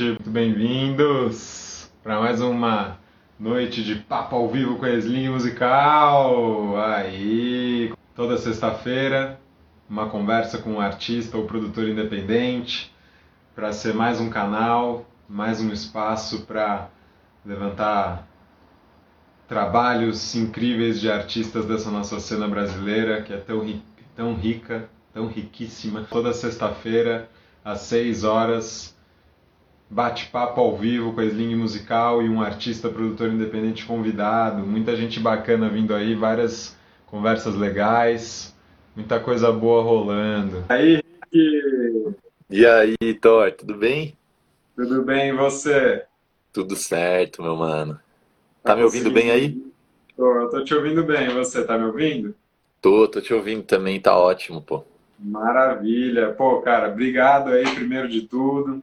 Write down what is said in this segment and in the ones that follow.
muito bem-vindos para mais uma noite de papo ao vivo com a Sling Musical. Aí, toda sexta-feira, uma conversa com um artista ou produtor independente para ser mais um canal, mais um espaço para levantar trabalhos incríveis de artistas dessa nossa cena brasileira que é tão, ri tão rica, tão riquíssima. Toda sexta-feira, às 6 horas, bate-papo ao vivo com a Sling Musical e um artista, produtor independente convidado. Muita gente bacana vindo aí, várias conversas legais, muita coisa boa rolando. Aí, Rick! E aí, Thor, tudo bem? Tudo bem, e você? Tudo certo, meu mano. Tá me ouvindo bem aí? Tô, eu tô te ouvindo bem. Você tá me ouvindo? Tô, tô te ouvindo também, tá ótimo, pô. Maravilha. Pô, cara, obrigado aí, primeiro de tudo,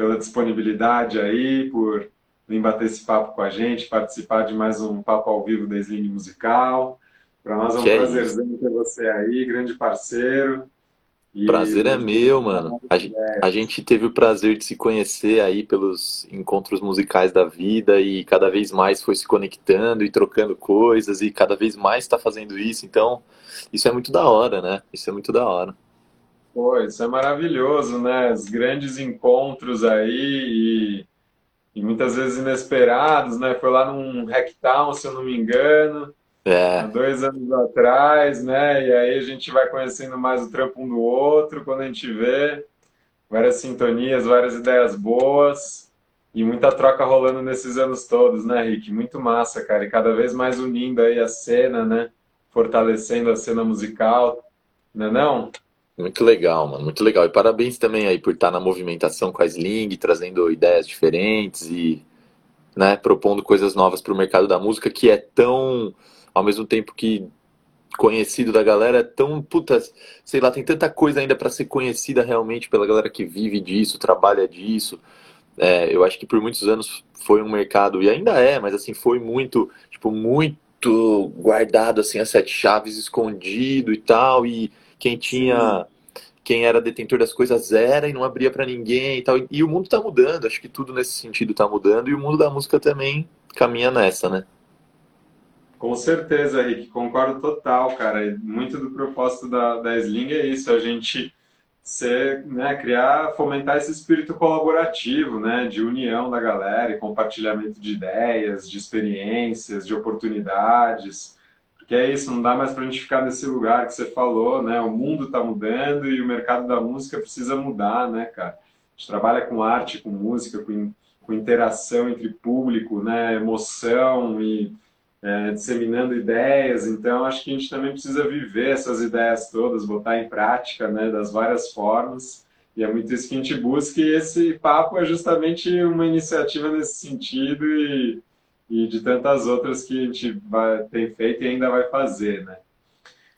pela disponibilidade aí, por vir bater esse papo com a gente, participar de mais um papo ao vivo da Sling Musical. Para nós é um prazerzão ter você aí, grande parceiro. E... Prazer é meu, mano. A, a, gente teve o prazer de se conhecer aí pelos encontros musicais da vida e cada vez mais foi se conectando e trocando coisas e cada vez mais está fazendo isso. Então, isso é muito da hora, né? Isso é muito da hora. Pô, isso é maravilhoso, né? Os grandes encontros aí e, e muitas vezes inesperados, né? Foi lá num Hacktown, se eu não me engano. É. Há dois anos atrás, né? E aí a gente vai conhecendo mais o trampo um do outro, quando a gente vê várias sintonias, várias ideias boas e muita troca rolando nesses anos todos, né, Rick? Muito massa, cara. E cada vez mais unindo aí a cena, né? Fortalecendo a cena musical, não é não? Muito legal, mano, muito legal. E parabéns também aí por estar na movimentação com a Sling, trazendo ideias diferentes e né, propondo coisas novas para o mercado da música que é tão ao mesmo tempo que conhecido da galera é tão, puta, sei lá, tem tanta coisa ainda para ser conhecida realmente pela galera que vive disso, trabalha disso. É, eu acho que por muitos anos foi um mercado, e ainda é, mas assim, foi muito, tipo, muito guardado, assim, as sete chaves, escondido e tal, e quem tinha... Sim. Quem era detentor das coisas era e não abria para ninguém e tal. E o mundo tá mudando, acho que tudo nesse sentido tá mudando e o mundo da música também caminha nessa, né? Com certeza, Rick, concordo total, cara. Muito do propósito da, da Sling é isso, a gente ser, né, criar, fomentar esse espírito colaborativo, né, de união da galera e compartilhamento de ideias, de experiências, de oportunidades. Porque é isso, não dá mais para a gente ficar nesse lugar que você falou, né? O mundo está mudando e o mercado da música precisa mudar, né, cara? A gente trabalha com arte, com música, com, com interação entre público, né, emoção e é, disseminando ideias, então acho que a gente também precisa viver essas ideias todas, botar em prática, né, das várias formas, e é muito isso que a gente busca, e esse papo é justamente uma iniciativa nesse sentido e, e de tantas outras que a gente vai, tem feito e ainda vai fazer, né.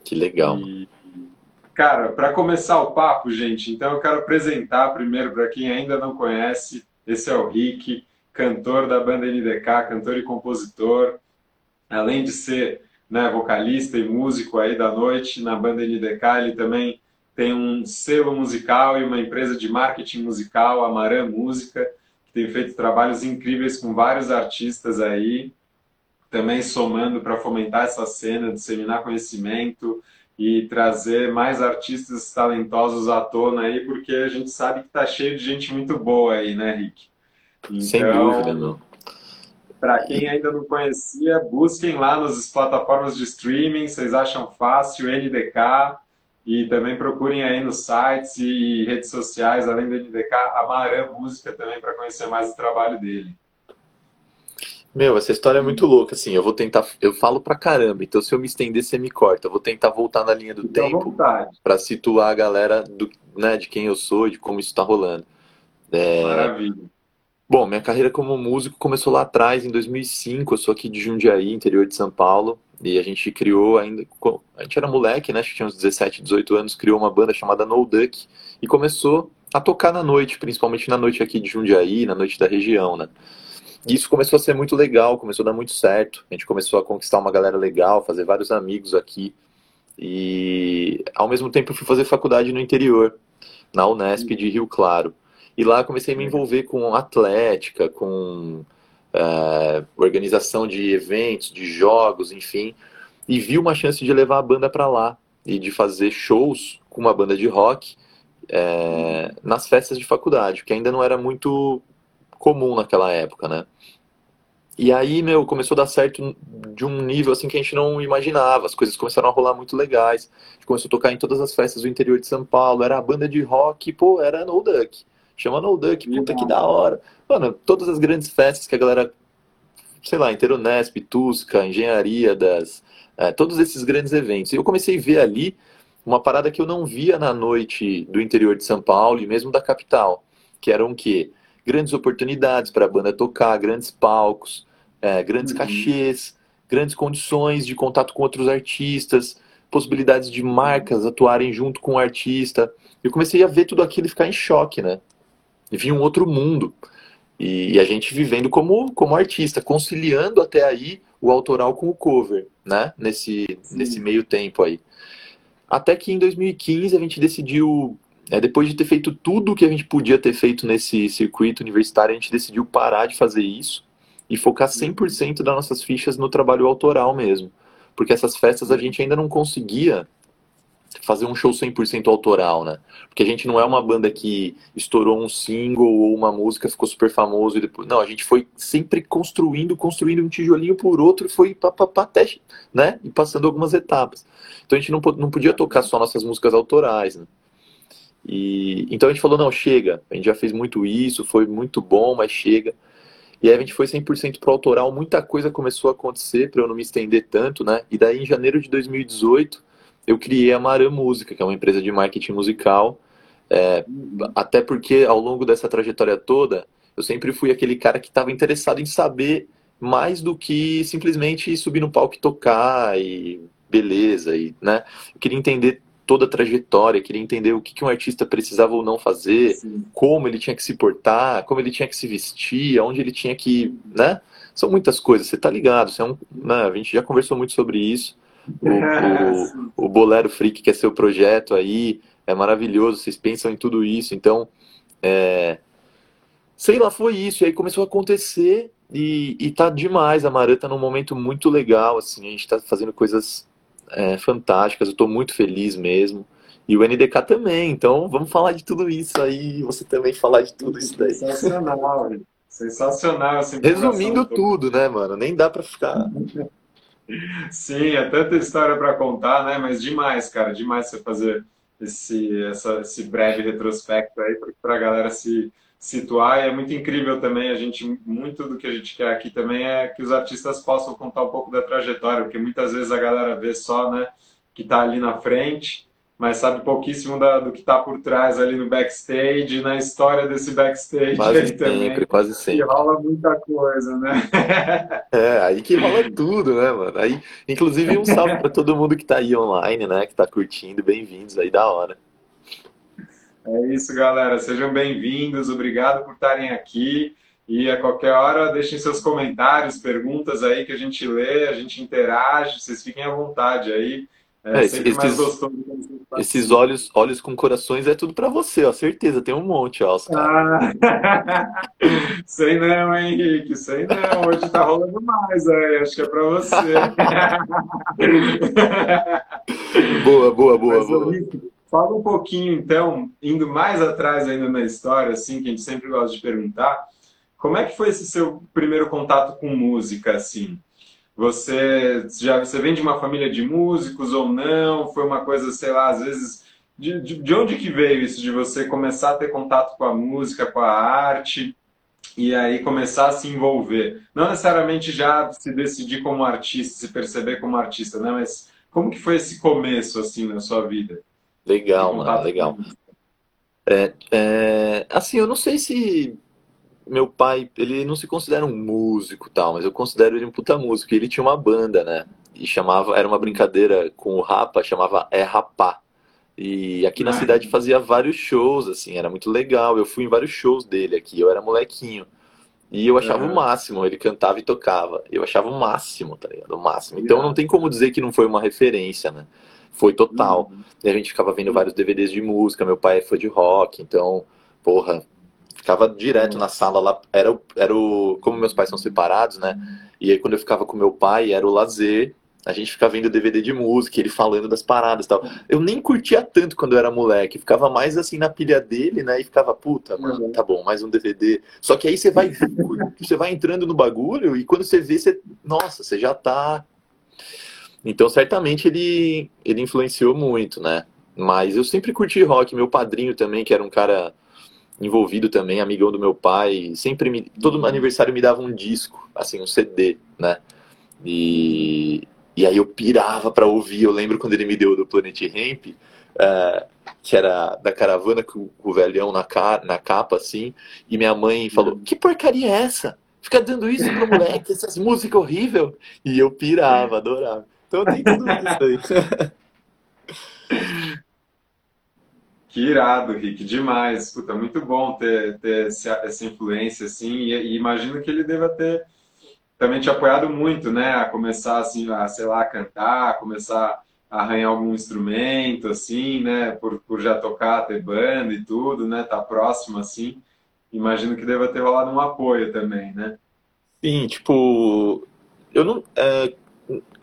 Que legal. E, cara, para começar o papo, gente, então eu quero apresentar primeiro para quem ainda não conhece, esse é o Rick, cantor da banda NDK, cantor e compositor, além de ser né, vocalista e músico aí da noite na banda NDK, ele também tem um selo musical e uma empresa de marketing musical, Amarã Música, que tem feito trabalhos incríveis com vários artistas aí, também somando para fomentar essa cena, disseminar conhecimento e trazer mais artistas talentosos à tona aí, porque a gente sabe que está cheio de gente muito boa aí, né, Rick? Então, Sem dúvida, não para quem ainda não conhecia, busquem lá nas plataformas de streaming, vocês acham fácil, NDK, e também procurem aí nos sites e redes sociais, além do NDK, Amarã Música também para conhecer mais o trabalho dele. Meu, essa história é muito louca, assim, eu vou tentar, eu falo pra caramba, então se eu me estender, você me corta, eu vou tentar voltar na linha do Fique tempo para situar a galera do, né, de quem eu sou, de como isso tá rolando. É... Maravilha. Bom, minha carreira como músico começou lá atrás, em 2005. Eu sou aqui de Jundiaí, interior de São Paulo. E a gente criou ainda. A gente era moleque, né? Acho que tinha uns 17, 18 anos. Criou uma banda chamada No Duck. E começou a tocar na noite, principalmente na noite aqui de Jundiaí, na noite da região, né? E isso começou a ser muito legal, começou a dar muito certo. A gente começou a conquistar uma galera legal, fazer vários amigos aqui. E ao mesmo tempo eu fui fazer faculdade no interior, na Unesp de Rio Claro. E lá comecei a me envolver com atlética, com é, organização de eventos, de jogos, enfim. E vi uma chance de levar a banda para lá e de fazer shows com uma banda de rock é, nas festas de faculdade, que ainda não era muito comum naquela época, né? E aí, meu, começou a dar certo de um nível assim que a gente não imaginava. As coisas começaram a rolar muito legais. A gente começou a tocar em todas as festas do interior de São Paulo. Era a banda de rock, pô, era No Duck. Chama No Duck, puta que da hora. Mano, todas as grandes festas que a galera, sei lá, Interunesp, Tusca, Engenharia das. É, todos esses grandes eventos. E eu comecei a ver ali uma parada que eu não via na noite do interior de São Paulo e mesmo da capital. Que eram o quê? grandes oportunidades para a banda tocar, grandes palcos, é, grandes uhum. cachês, grandes condições de contato com outros artistas, possibilidades de marcas atuarem junto com o artista. Eu comecei a ver tudo aquilo e ficar em choque, né? Vi um outro mundo. E, e a gente vivendo como, como artista, conciliando até aí o autoral com o cover, né? Nesse, nesse meio tempo aí. Até que em 2015 a gente decidiu é, depois de ter feito tudo o que a gente podia ter feito nesse circuito universitário, a gente decidiu parar de fazer isso e focar 100% das nossas fichas no trabalho autoral mesmo. Porque essas festas a gente ainda não conseguia fazer um show 100% autoral, né? Porque a gente não é uma banda que estourou um single ou uma música, ficou super famoso e depois... Não, a gente foi sempre construindo, construindo um tijolinho por outro e foi pá, pá, pá, até, né? E passando algumas etapas. Então a gente não, não podia tocar só nossas músicas autorais, né? E então a gente falou, não, chega, a gente já fez muito isso, foi muito bom, mas chega. E aí a gente foi 100% pro autoral, muita coisa começou a acontecer para eu não me estender tanto, né? E daí em janeiro de 2018 eu criei a Maran Música, que é uma empresa de marketing musical. É, até porque ao longo dessa trajetória toda, eu sempre fui aquele cara que estava interessado em saber mais do que simplesmente subir no palco e tocar e beleza, e, né? Eu queria entender toda a trajetória, queria entender o que, que um artista precisava ou não fazer, Sim. como ele tinha que se portar, como ele tinha que se vestir, onde ele tinha que, né? São muitas coisas, você tá ligado, você é um, né? a gente já conversou muito sobre isso. O, o, o Bolero Freak, que é seu projeto aí, é maravilhoso, vocês pensam em tudo isso, então, é... sei lá, foi isso, e aí começou a acontecer e, e tá demais, a Marã tá num momento muito legal, assim, a gente tá fazendo coisas é, fantásticas, eu estou muito feliz mesmo. E o NDK também, então vamos falar de tudo isso aí, você também falar de tudo isso daí. Sensacional, sensacional. Assim, Resumindo tudo, né, mano? Nem dá para ficar. Sim, é tanta história para contar, né? Mas demais, cara, demais você fazer esse, essa, esse breve retrospecto aí para a galera se situar. E é muito incrível também, a gente, muito do que a gente quer aqui também é que os artistas possam contar um pouco da trajetória, porque muitas vezes a galera vê só, né, que está ali na frente, mas sabe pouquíssimo da, do que está por trás ali no backstage, na história desse backstage quase aí sempre, também. Quase sempre, E rola muita coisa, né? é, aí que rola tudo, né, mano? Aí, inclusive, um salve para todo mundo que está aí online, né, que está curtindo, bem-vindos aí, da hora. É isso, galera. Sejam bem-vindos. Obrigado por estarem aqui. E a qualquer hora, deixem seus comentários, perguntas aí que a gente lê, a gente interage. Vocês fiquem à vontade aí. É, é esses. Esses olhos, olhos com corações é tudo para você, ó. Certeza, tem um monte, ó. Ah, sei não, Henrique. Sei não. Hoje tá rolando mais aí. Acho que é para você. boa, boa, boa, Mas, boa. Henrique, Fala um pouquinho, então, indo mais atrás ainda na história, assim, que a gente sempre gosta de perguntar, como é que foi esse seu primeiro contato com música, assim? Você já você vem de uma família de músicos ou não? Foi uma coisa, sei lá, às vezes de, de, de onde que veio isso de você começar a ter contato com a música, com a arte e aí começar a se envolver? Não necessariamente já se decidir como artista, se perceber como artista, né? Mas como que foi esse começo assim na sua vida? Legal, mano, legal. É, é, assim, eu não sei se meu pai, ele não se considera um músico tal, mas eu considero ele um puta músico. E ele tinha uma banda, né? E chamava, era uma brincadeira com o Rapa, chamava É Rapá. E aqui na ah. cidade fazia vários shows, assim, era muito legal. Eu fui em vários shows dele aqui, eu era molequinho. E eu achava uhum. o máximo, ele cantava e tocava. Eu achava o máximo, tá ligado? O máximo. Então não tem como dizer que não foi uma referência, né? foi total. Uhum. E a gente ficava vendo vários DVDs de música, meu pai foi de rock, então, porra, Ficava direto na sala lá. Era, o- era o. Como meus pais são separados, né? E aí quando eu ficava com meu pai, era o lazer. A gente ficava vendo DVD de música, ele falando das paradas e tal. Eu nem curtia tanto quando eu era moleque. Ficava mais assim na pilha dele, né? E ficava, puta, mano, Uhum. tá bom, mais um DVD. Só que aí você vai, você vai entrando no bagulho e quando você vê, você. Nossa, você já tá. Então, certamente ele, ele influenciou muito, né? Mas eu sempre curti rock. Meu padrinho também, que era um cara envolvido também, amigão do meu pai, sempre me, todo aniversário me dava um disco, assim, um CD, né? E, e aí eu pirava pra ouvir. Eu lembro quando ele me deu do Planet Hemp, é, que era da caravana com o velhão na, ca, na capa, assim, e minha mãe falou: Que porcaria é essa? Fica dando isso pro moleque, essas músicas horríveis. E eu pirava, adorava. Então tem tudo isso aí. Que irado, Rick, demais. Puta, muito bom ter, ter essa, influência, assim, e, e imagino que ele deva ter também te apoiado muito, né, a começar, assim, a, sei lá, a cantar, a começar a arranhar algum instrumento, assim, né, por, por já tocar, ter banda e tudo, né, tá próximo, assim. Imagino que deva ter rolado um apoio também, né? Sim, tipo, eu não. é,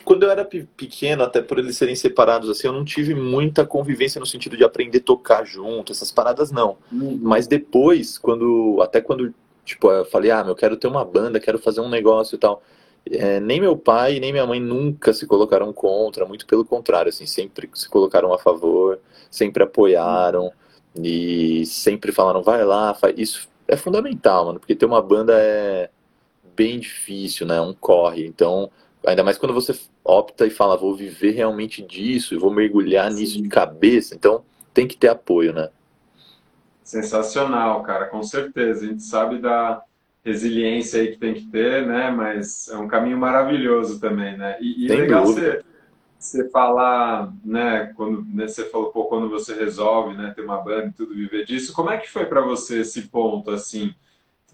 quando eu era pe- pequeno, até por eles serem separados assim, eu não tive muita convivência no sentido de aprender a tocar junto, essas paradas não. Mas depois, quando, até quando, tipo, eu falei, ah, eu quero ter uma banda, quero fazer um negócio e tal. é, nem meu pai, nem minha mãe nunca se colocaram contra, muito pelo contrário, assim, sempre se colocaram a favor, sempre apoiaram e sempre falaram, vai lá, faz. Isso é fundamental, mano, porque ter uma banda é bem difícil, né? Um corre. Então, ainda mais quando você opta e fala, vou viver realmente disso, e vou mergulhar nisso Sim. de cabeça, então tem que ter apoio, né? Sensacional, cara, com certeza. A gente sabe da resiliência aí que tem que ter, né? Mas é um caminho maravilhoso também, né? E, e legal você, você falar, né? Quando né, você falou, pô, quando você resolve, né, ter uma banda e tudo, viver disso, como é que foi para você esse ponto, assim?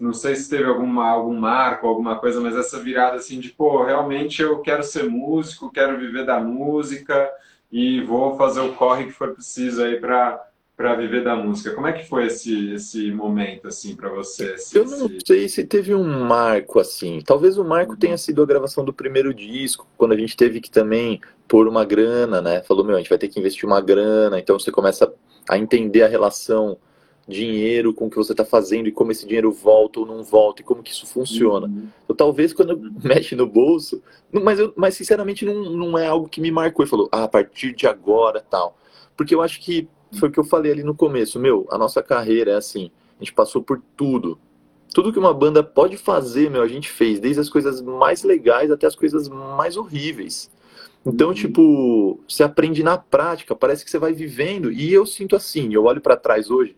Não sei se teve alguma, algum marco, alguma coisa, mas essa virada assim de, pô, realmente eu quero ser músico, quero viver da música e vou fazer o corre que for preciso aí para para viver da música. Como é que foi esse esse momento assim para você? Esse, Eu não esse- sei se teve um marco assim. Talvez o marco tenha sido a gravação do primeiro disco, quando a gente teve que também pôr uma grana, né? Falou, meu, a gente vai ter que investir uma grana, então você começa a entender a relação dinheiro com o que você está fazendo e como esse dinheiro volta ou não volta e como que isso funciona. Uhum. Então, talvez quando mexe no bolso, mas, eu, mas sinceramente não, não é algo que me marcou e falou, ah, a partir de agora tal. Porque eu acho que foi o que eu falei ali no começo, meu, a nossa carreira é assim, a gente passou por tudo. Tudo que uma banda pode fazer, meu, a gente fez, desde as coisas mais legais até as coisas mais horríveis. Então, Uhum. tipo, você aprende na prática, parece que você vai vivendo, e eu sinto assim, eu olho pra trás hoje,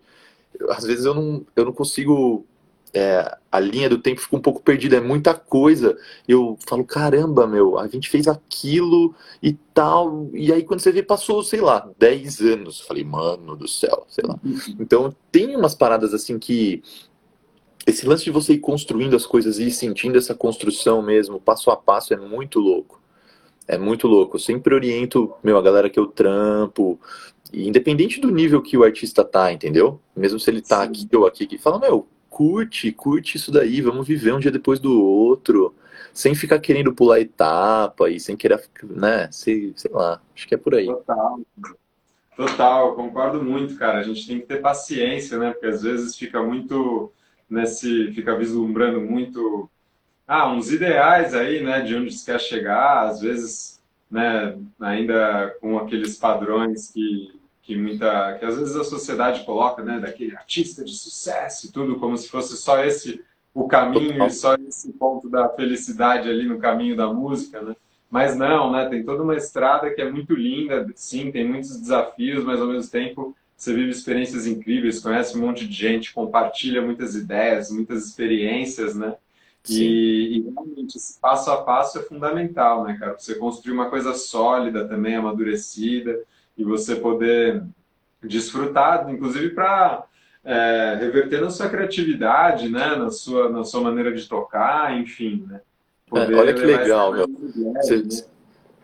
eu- às vezes eu não, eu não consigo é, a linha do tempo fica um pouco perdida, é muita coisa. Eu falo, caramba, meu, a gente fez aquilo e tal. E aí quando você vê, passou, sei lá, 10 anos. Eu Falei, mano do céu, sei lá. Então tem umas paradas assim que. Esse lance de você ir construindo as coisas e ir sentindo essa construção mesmo, passo a passo, é muito louco. É muito louco. Eu sempre oriento, meu, a galera que eu trampo, e independente do nível que o artista tá, entendeu? Mesmo se ele tá Sim. aqui ou aqui, que fala, meu, curte, curte isso daí, vamos viver um dia depois do outro, sem ficar querendo pular etapa e sem querer, né? Sei, sei lá, acho que é por aí. Total. Total, concordo muito, cara. A gente tem que ter paciência, né? Porque às vezes fica muito nesse, fica vislumbrando muito, ah, uns ideais aí, né? De onde se quer chegar, às vezes, né? Ainda com aqueles padrões que, que muita, que às vezes a sociedade coloca, né? Daquele artista de sucesso e tudo, como se fosse só esse o caminho Total. e só esse ponto da felicidade ali no caminho da música, né? Mas não, né? Tem toda uma estrada que é muito linda, sim, tem muitos desafios, mas ao mesmo tempo você vive experiências incríveis, conhece um monte de gente, compartilha muitas ideias, muitas experiências, né? E, e realmente esse passo a passo é fundamental, né, cara? Pra Você construir uma coisa sólida também, amadurecida, e você poder desfrutar, inclusive para reverter na sua criatividade, né? Na sua, na sua maneira de tocar, enfim, né? É, olha que legal, meu. Você né?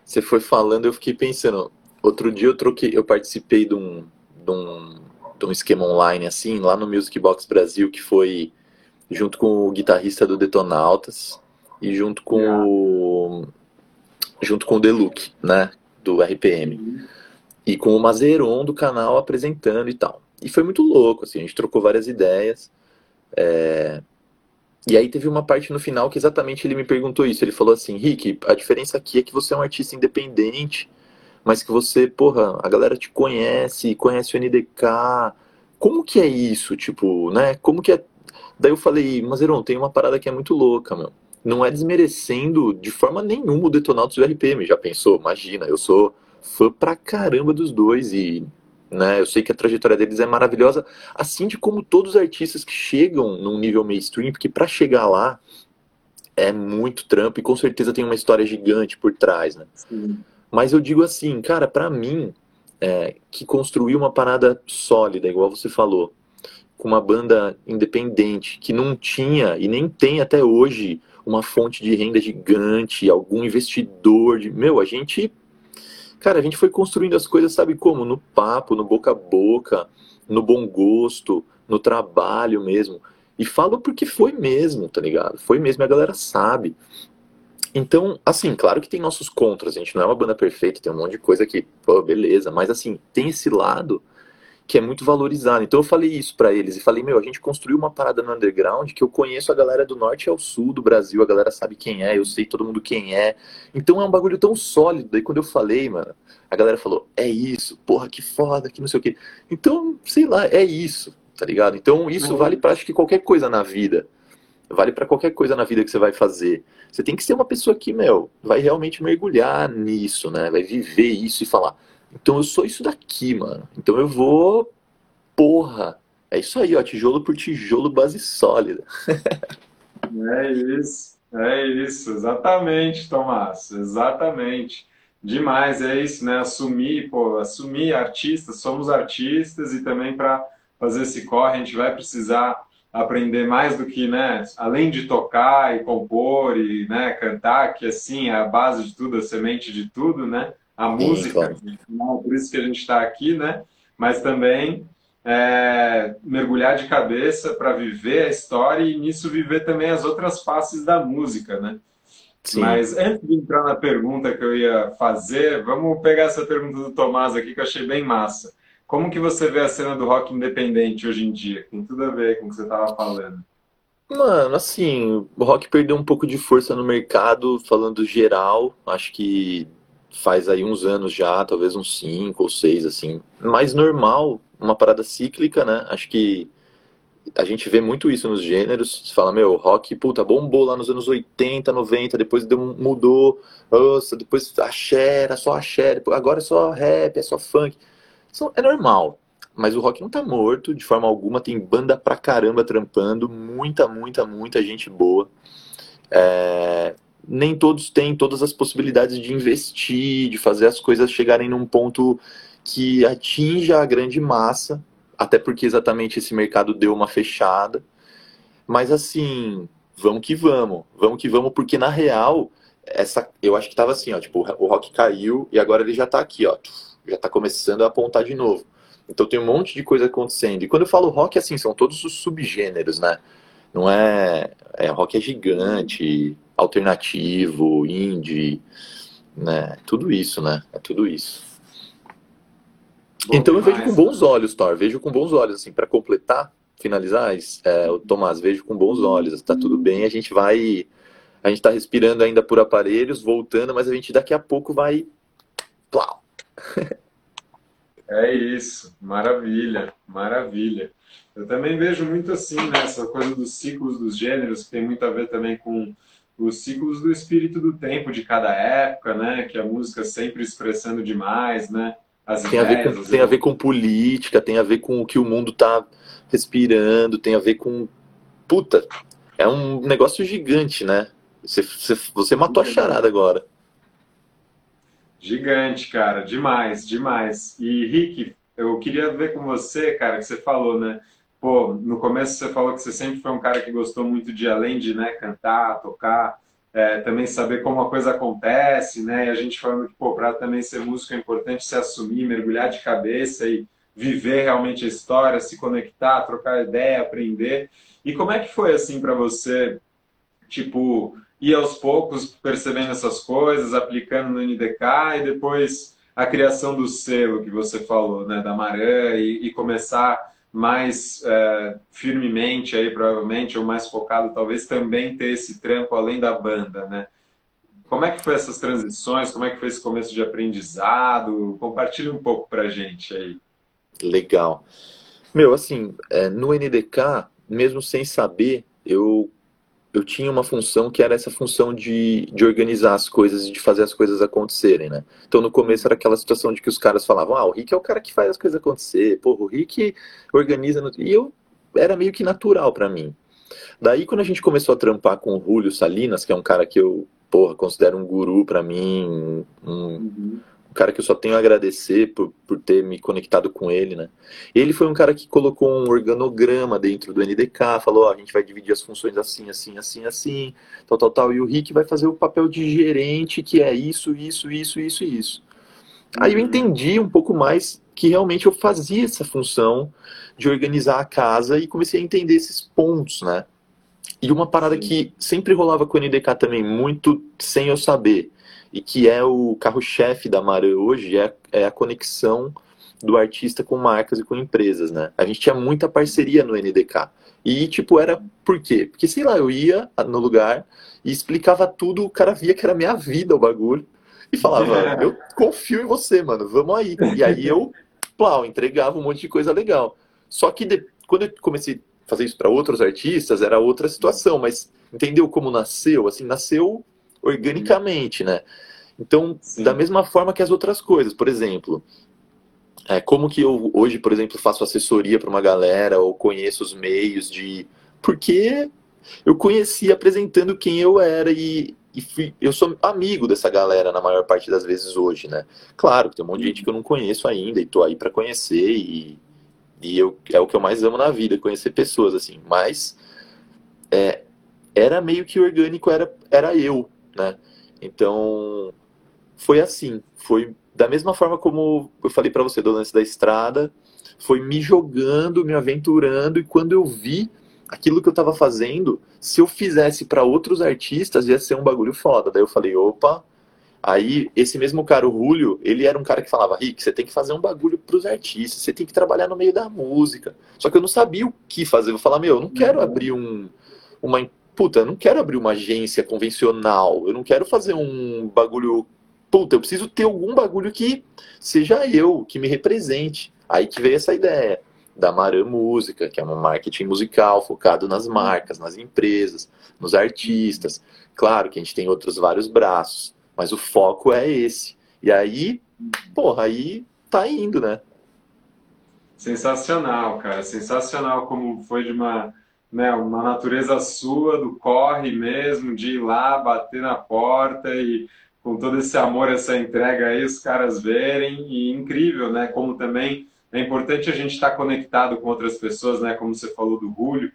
você foi falando, eu fiquei pensando. Outro dia eu troquei, eu participei de um, de um de um esquema online assim, lá no Music Box Brasil, que foi junto com o guitarrista do Detonautas e junto com yeah. o junto com o Deluxe, né, do RPM. Uhum. E com o Mazeron do canal apresentando e tal. E foi muito louco, assim, a gente trocou várias ideias. É... E aí teve uma parte no final que exatamente ele me perguntou isso. Ele falou assim, Rick, a diferença aqui é que você é um artista independente, mas que você, porra, a galera te conhece, conhece o NDK. Como que é isso? Tipo, né? Como que é. Daí eu falei, Mazeron, tem uma parada que é muito louca, meu. Não é desmerecendo de forma nenhuma o Detonautas do RPM. Já pensou? Imagina, eu sou fã pra caramba dos dois e né? Eu sei que a trajetória deles é maravilhosa, assim de como todos os artistas que chegam num nível mainstream, porque para chegar lá é muito trampo e com certeza tem uma história gigante por trás, né? Sim. Mas eu digo assim, cara, para mim, é, que construir uma parada sólida, igual você falou, com uma banda independente, que não tinha e nem tem até hoje uma fonte de renda gigante, algum investidor, de, meu, a gente Cara, a gente foi construindo as coisas, sabe como? No papo, no boca a boca, no bom gosto, no trabalho mesmo. E falo porque foi mesmo, tá ligado? Foi mesmo, a galera sabe. Então, assim, claro que tem nossos contras, a gente não é uma banda perfeita, tem um monte de coisa que, pô, beleza, mas assim, tem esse lado que é muito valorizado. Então eu falei isso para eles e falei, meu, a gente construiu uma parada no underground que eu conheço a galera do norte ao sul do Brasil, a galera sabe quem é, eu sei todo mundo quem é. Então é um bagulho tão sólido. Daí quando eu falei, mano, a galera falou, é isso, porra, que foda, que não sei o quê. Então, sei lá, é isso, tá ligado? Então isso uhum. vale para acho que qualquer coisa na vida. Vale para qualquer coisa na vida que você vai fazer. Você tem que ser uma pessoa que, meu, vai realmente mergulhar nisso, né? Vai viver isso e falar, então eu sou isso daqui, mano. Então eu vou. Porra! É isso aí, ó. Tijolo por tijolo, base sólida. é isso. É isso. Exatamente, Tomás. Exatamente. Demais, é isso, né? Assumir, pô, assumir artistas, somos artistas e também para fazer esse corre a gente vai precisar aprender mais do que, né, além de tocar e compor e, né, cantar, que assim é a base de tudo, a semente de tudo, né? A música, Sim, claro. por isso que a gente está aqui, né? Mas também é, mergulhar de cabeça para viver a história e nisso viver também as outras faces da música, né? Sim. Mas antes de entrar na pergunta que eu ia fazer, vamos pegar essa pergunta do Tomás aqui que eu achei bem massa. Como que você vê a cena do rock independente hoje em dia? Tem tudo a ver com o que você estava falando. Mano, assim, o rock perdeu um pouco de força no mercado, falando geral. Acho que faz aí uns anos já, talvez uns cinco ou seis, assim. Mais normal, uma parada cíclica, né? Acho que a gente vê muito isso nos gêneros. Você fala, meu, rock, puta, bombou lá nos anos 80, 90, depois deu, mudou, nossa, depois axé, era só axé, agora é só rap, é só funk. É normal. Mas o rock não tá morto de forma alguma, tem banda pra caramba trampando, muita, muita, muita gente boa. É, nem todos têm todas as possibilidades de investir, de fazer as coisas chegarem num ponto que atinja a grande massa, até porque exatamente esse mercado deu uma fechada. Mas assim, vamos que vamos, vamos que vamos, porque na real, essa, eu acho que tava assim, ó, tipo, o rock caiu e agora ele já tá aqui, ó, já tá começando a apontar de novo. Então tem um monte de coisa acontecendo. E quando eu falo rock, assim, são todos os subgêneros, né? Não é, é rock é gigante, alternativo, indie, né? Tudo isso, né? É tudo isso. Bom então demais, eu vejo com bons né? olhos, Thor. Vejo com bons olhos, assim, para completar, finalizar, é, o Tomás, vejo com bons olhos. Está tudo bem, a gente vai. A gente está respirando ainda por aparelhos, voltando, mas a gente daqui a pouco vai. Plau! É isso, maravilha, maravilha. Eu também vejo muito assim, né, essa coisa dos ciclos dos gêneros, que tem muito a ver também com os ciclos do espírito do tempo de cada época, né? Que a música sempre expressando demais, né? As tem, ideias, a ver com, tem a ver com política, tem a ver com o que o mundo tá respirando, tem a ver com. Puta, é um negócio gigante, né? Você, você, você matou a charada agora. Gigante, cara, demais, demais. E Rick, eu queria ver com você, cara, que você falou, né? Pô, no começo você falou que você sempre foi um cara que gostou muito de, além de né, cantar, tocar, é, também saber como a coisa acontece, né? E a gente falando que, pô, para também ser músico é importante se assumir, mergulhar de cabeça e viver realmente a história, se conectar, trocar ideia, aprender. E como é que foi assim para você, tipo, ir aos poucos percebendo essas coisas, aplicando no NDK e depois a criação do selo que você falou, né, da Marã e, e começar mais é, firmemente aí provavelmente ou mais focado talvez também ter esse trampo além da banda, né? Como é que foi essas transições? Como é que foi esse começo de aprendizado? Compartilhe um pouco pra gente aí. Legal. Meu, assim, é, no NDK, mesmo sem saber, eu, eu tinha uma função que era essa função de, de organizar as coisas e de fazer as coisas acontecerem, né? Então, no começo era aquela situação de que os caras falavam, ah, o Rick é o cara que faz as coisas acontecer, porra, o Rick organiza... No... E eu, era meio que natural para mim. Daí, quando a gente começou a trampar com o Julio Salinas, que é um cara que eu, porra, considero um guru para mim, um, uhum cara que eu só tenho a agradecer por, por ter me conectado com ele, né? Ele foi um cara que colocou um organograma dentro do NDK, falou, ó, a gente vai dividir as funções assim, assim, assim, assim, tal, tal, tal, e o Rick vai fazer o papel de gerente, que é isso, isso, isso, isso e isso. Aí eu uhum. entendi um pouco mais que realmente eu fazia essa função de organizar a casa e comecei a entender esses pontos, né? E uma parada que sempre rolava com o NDK também, muito sem eu saber, e que é o carro-chefe da Marã hoje, é, é a conexão do artista com marcas e com empresas, né? A gente tinha muita parceria no NDK. E, tipo, era por quê? Porque, sei lá, eu ia no lugar e explicava tudo, o cara via que era minha vida o bagulho. E falava, eu confio em você, mano, vamos aí. E aí eu, plau, entregava um monte de coisa legal. Só que de, quando eu comecei a fazer isso para outros artistas, era outra situação, mas entendeu como nasceu? Assim, nasceu organicamente, né? Então, Sim. da mesma forma que as outras coisas, por exemplo, é, como que eu hoje, por exemplo, faço assessoria para uma galera ou conheço os meios de. Porque eu conheci apresentando quem eu era e, e fui, eu sou amigo dessa galera na maior parte das vezes hoje, né? Claro, tem um monte de gente que eu não conheço ainda e tô aí para conhecer e, e eu, é o que eu mais amo na vida, conhecer pessoas, assim. Mas é, era meio que orgânico, era, era eu, né? Então, foi assim, foi da mesma forma como eu falei para você do lance da estrada, foi me jogando, me aventurando e quando eu vi aquilo que eu estava fazendo, se eu fizesse para outros artistas ia ser um bagulho foda. Daí eu falei, opa, Aí, esse mesmo cara, o Julio, ele era um cara que falava, Rick, você tem que fazer um bagulho pros artistas, você tem que trabalhar no meio da música. Só que eu não sabia o que fazer. Eu falava, meu, eu não quero abrir um, uma puta, eu não quero abrir uma agência convencional, eu não quero fazer um bagulho. Puta, eu preciso ter algum bagulho que seja eu, que me represente. Aí que veio essa ideia da Marã Música, que é um marketing musical focado nas marcas, nas empresas, nos artistas. Claro que a gente tem outros vários braços, mas o foco é esse. E aí, porra, aí tá indo, né? Sensacional, cara. Sensacional como foi de uma né, uma natureza sua, do corre mesmo, de ir lá, bater na porta e com todo esse amor, essa entrega aí, os caras verem. E incrível, né? Como também é importante a gente estar conectado com outras pessoas, né? Como você falou do Julio,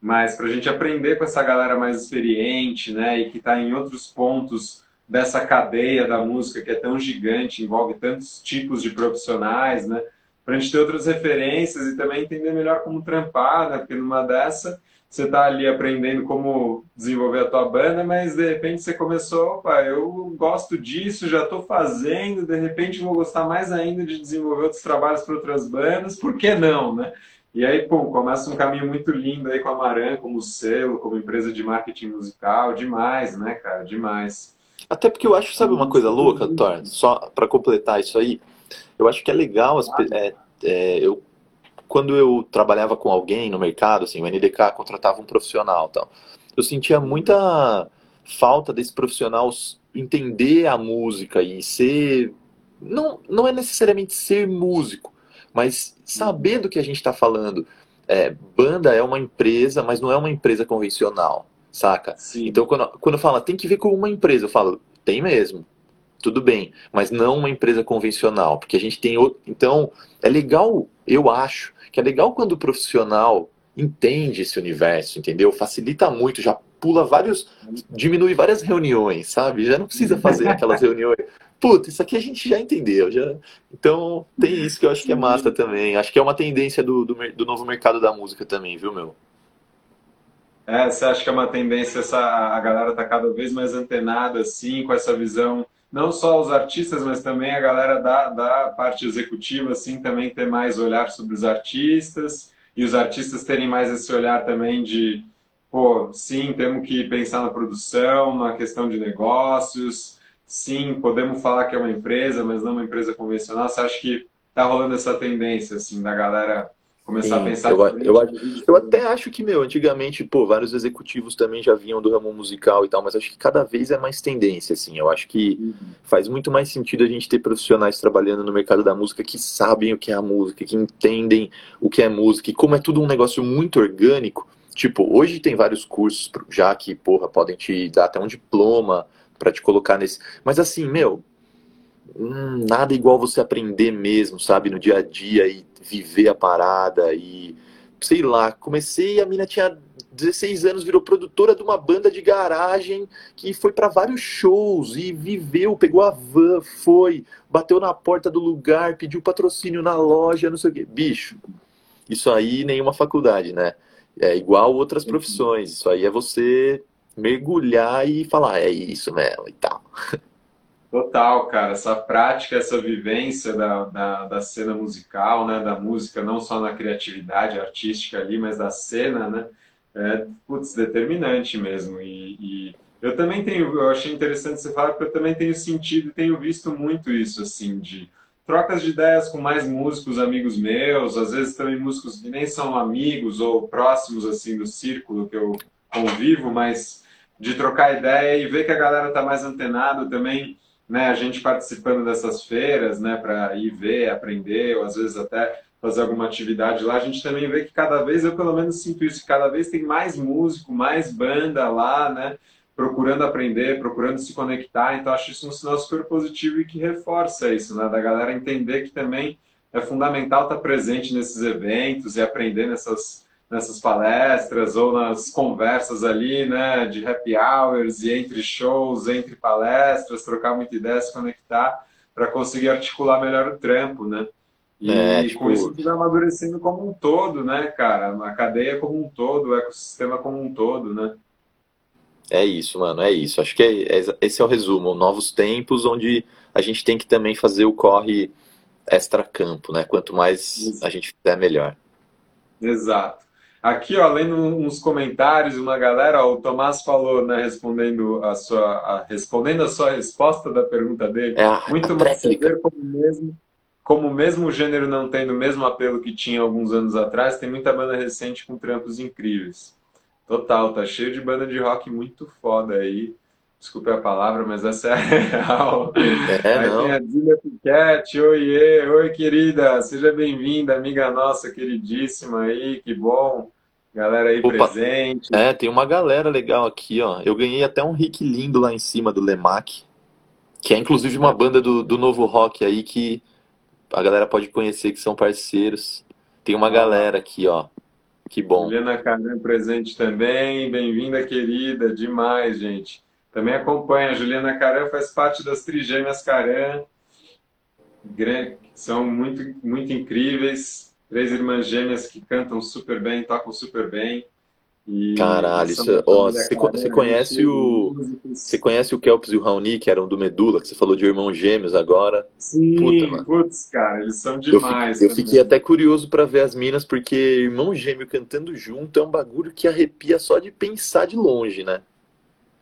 mas para a gente aprender com essa galera mais experiente, né? E que está em outros pontos dessa cadeia da música que é tão gigante, envolve tantos tipos de profissionais, né? Para a gente ter outras referências e também entender melhor como trampar, né? Porque numa dessa você está ali aprendendo como desenvolver a tua banda, mas de repente você começou, opa, eu gosto disso, já estou fazendo, de repente vou gostar mais ainda de desenvolver outros trabalhos para outras bandas, por que não, né? E aí, pum, começa um caminho muito lindo aí com a Maran, como selo, como empresa de marketing musical, demais, né, cara, demais. Até porque eu acho, sabe uma coisa louca, Thor? Só para completar isso aí, eu acho que é legal, as, é, é, eu, quando eu trabalhava com alguém no mercado, assim, o NDK contratava um profissional tal, eu sentia muita falta desse profissional entender a música e ser. Não, não é necessariamente ser músico, mas saber do que a gente está falando. É, banda é uma empresa, mas não é uma empresa convencional, saca? Sim. Então, quando, quando fala tem que ver como uma empresa, eu falo, tem mesmo tudo bem, mas não uma empresa convencional, porque a gente tem outro. Então, é legal, eu acho, que é legal quando o profissional entende esse universo, entendeu? Facilita muito, já pula vários, diminui várias reuniões, sabe? Já não precisa fazer aquelas reuniões. Puta, isso aqui a gente já entendeu. Já... Então tem isso que eu acho que é massa também. Acho que é uma tendência do, do, do novo mercado da música também, viu, meu? É, você acha que é uma tendência essa, a galera tá cada vez mais antenada, assim, com essa visão, não só os artistas, mas também a galera da, da parte executiva, assim, também ter mais olhar sobre os artistas, e os artistas terem mais esse olhar também de, pô, sim, temos que pensar na produção, na questão de negócios, sim, podemos falar que é uma empresa, mas não uma empresa convencional. Você acha que tá rolando essa tendência, assim, da galera Começar Sim, a pensar. Eu, eu, eu, até acho que, meu, antigamente, pô, vários executivos também já vinham do ramo musical e tal, mas acho que cada vez é mais tendência, assim. Eu acho que uhum. faz muito mais sentido a gente ter profissionais trabalhando no mercado da música que sabem o que é a música, que entendem o que é música. E como é tudo um negócio muito orgânico, tipo, hoje tem vários cursos já que, porra, podem te dar até um diploma para te colocar nesse. Mas assim, meu, hum, nada igual você aprender mesmo, sabe, no dia a dia e viver a parada e sei lá, comecei, a mina tinha 16 anos, virou produtora de uma banda de garagem que foi para vários shows e viveu, pegou a van, foi, bateu na porta do lugar, pediu patrocínio na loja, não sei o quê. Bicho, isso aí nenhuma faculdade, né? É igual outras profissões. Isso aí é você mergulhar e falar, é isso mesmo e tal. Total, cara, essa prática, essa vivência da, da, da, cena musical, né, da música, não só na criatividade artística ali, mas da cena, né, é, putz, determinante mesmo. E, e, eu também tenho, eu achei interessante você falar, porque eu também tenho sentido tenho visto muito isso, assim, de trocas de ideias com mais músicos, amigos meus, às vezes também músicos que nem são amigos ou próximos, assim, do círculo que eu convivo, mas de trocar ideia e ver que a galera tá mais antenada também né, a gente participando dessas feiras, né, para ir ver, aprender, ou às vezes até fazer alguma atividade lá, a gente também vê que cada vez, eu pelo menos sinto isso, cada vez tem mais músico, mais banda lá, né, procurando aprender, procurando se conectar, então acho isso um sinal super positivo e que reforça isso, né, da galera entender que também é fundamental estar presente nesses eventos e aprender nessas nessas palestras ou nas conversas ali, né, de happy hours e entre shows, entre palestras, trocar muita ideia, se conectar para conseguir articular melhor o trampo, né? E é, tipo... com isso tudo amadurecendo como um todo, né, cara? A cadeia como um todo, o ecossistema como um todo, né? É isso, mano, é isso. Acho que é, é, esse é o resumo. Novos tempos onde a gente tem que também fazer o corre extra-campo, né? Quanto mais a gente fizer, melhor. Exato. Aqui, ó, lendo uns comentários, uma galera, ó, o Tomás falou, né, respondendo a sua, a, respondendo a sua resposta da pergunta dele, é muito mais saber como mesmo, como mesmo o gênero não tendo o mesmo apelo que tinha alguns anos atrás, tem muita banda recente com trampos incríveis. Total, tá cheio de banda de rock muito foda aí. Desculpe a palavra, mas essa é a real. É, aí não. tem a Dília Piquete, oiê, oi querida, seja bem-vinda, amiga nossa queridíssima aí, que bom. Galera aí Opa. presente. É, tem uma galera legal aqui, ó. Eu ganhei até um Rick lindo lá em cima do Lemac, que é inclusive uma banda do, do novo rock aí que a galera pode conhecer, que são parceiros. Tem uma galera aqui, ó. Que bom. Helena Caran presente também, bem-vinda, querida, demais, gente. Também acompanha. A Juliana Caran faz parte das Trigêmeas Caran. São muito, muito incríveis. Três irmãs gêmeas que cantam super bem, tocam super bem. E Caralho, isso, ó, você, você conhece o você conhece o Kelps e o Raoni, que eram do Medula, que você falou de irmãos gêmeos agora? Sim, Puta, putz, cara, eles são demais. Eu, fiquei, eu fiquei até curioso para ver as minas, porque irmão gêmeo cantando junto é um bagulho que arrepia só de pensar de longe, né?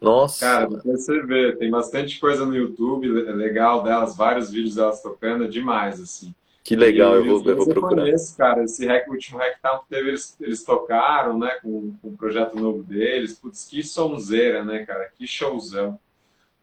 Nossa. Cara, você vê, tem bastante coisa no YouTube legal delas, vários vídeos delas tocando, é demais, assim. Que legal, eu, vou, eu vou procurar. Conheço, cara, esse hack, último Hacktown que teve, eles, eles tocaram, né, com, com o projeto novo deles. Putz, que sonzeira, né, cara? Que showzão.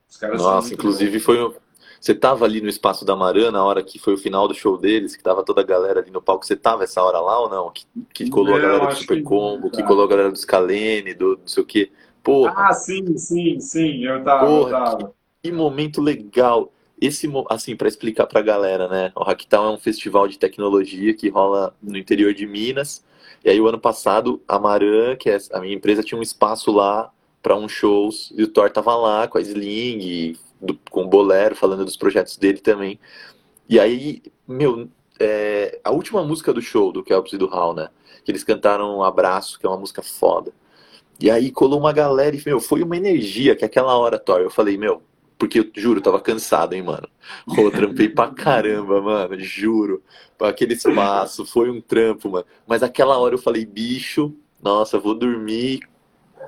Os caras Nossa, inclusive bons. foi. Você tava ali no Espaço da Marã na hora que foi o final do show deles, que tava toda a galera ali no palco. Você tava essa hora lá ou não? Que, que colou não, a galera do Super Combo, que, que colou a galera do Scalene, do não sei o quê. Porra. Ah, sim, sim, sim, eu tava. Porra, eu tava. Que, que momento legal. Esse, assim, para explicar pra galera, né? O Hacktown é um festival de tecnologia que rola no interior de Minas. E aí, o ano passado, a Maran, que é a minha empresa, tinha um espaço lá para uns shows e o Thor tava lá com a Sling, do, com o Bolero, falando dos projetos dele também. E aí, meu, é, a última música do show do Kelps e do Hal, né? Que eles cantaram um Abraço, que é uma música foda. E aí colou uma galera e, meu, foi uma energia que aquela hora, Thor, eu falei, meu, porque eu juro, eu tava cansado, hein, mano. Eu trampei pra caramba, mano, juro. Pra aquele espaço, foi um trampo, mano. Mas aquela hora eu falei, bicho, nossa, vou dormir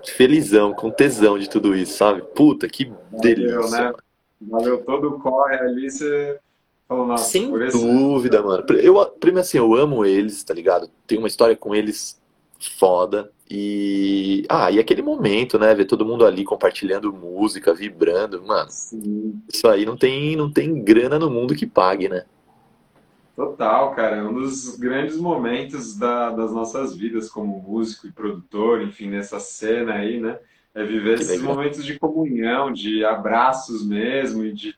felizão, com tesão de tudo isso, sabe? Puta, que delícia. Valeu, né? Valeu todo o corre ali, você falou, nossa, Sem dúvida, mano. Eu, primeiro assim, eu amo eles, tá ligado? Tenho uma história com eles foda. E. Ah, e aquele momento, né? Ver todo mundo ali compartilhando música, vibrando, mano. Sim. Isso aí não tem, não tem grana no mundo que pague, né? Total, cara. É um dos grandes momentos da, das nossas vidas como músico e produtor, enfim, nessa cena aí, né? É viver que esses legal. momentos de comunhão, de abraços mesmo e de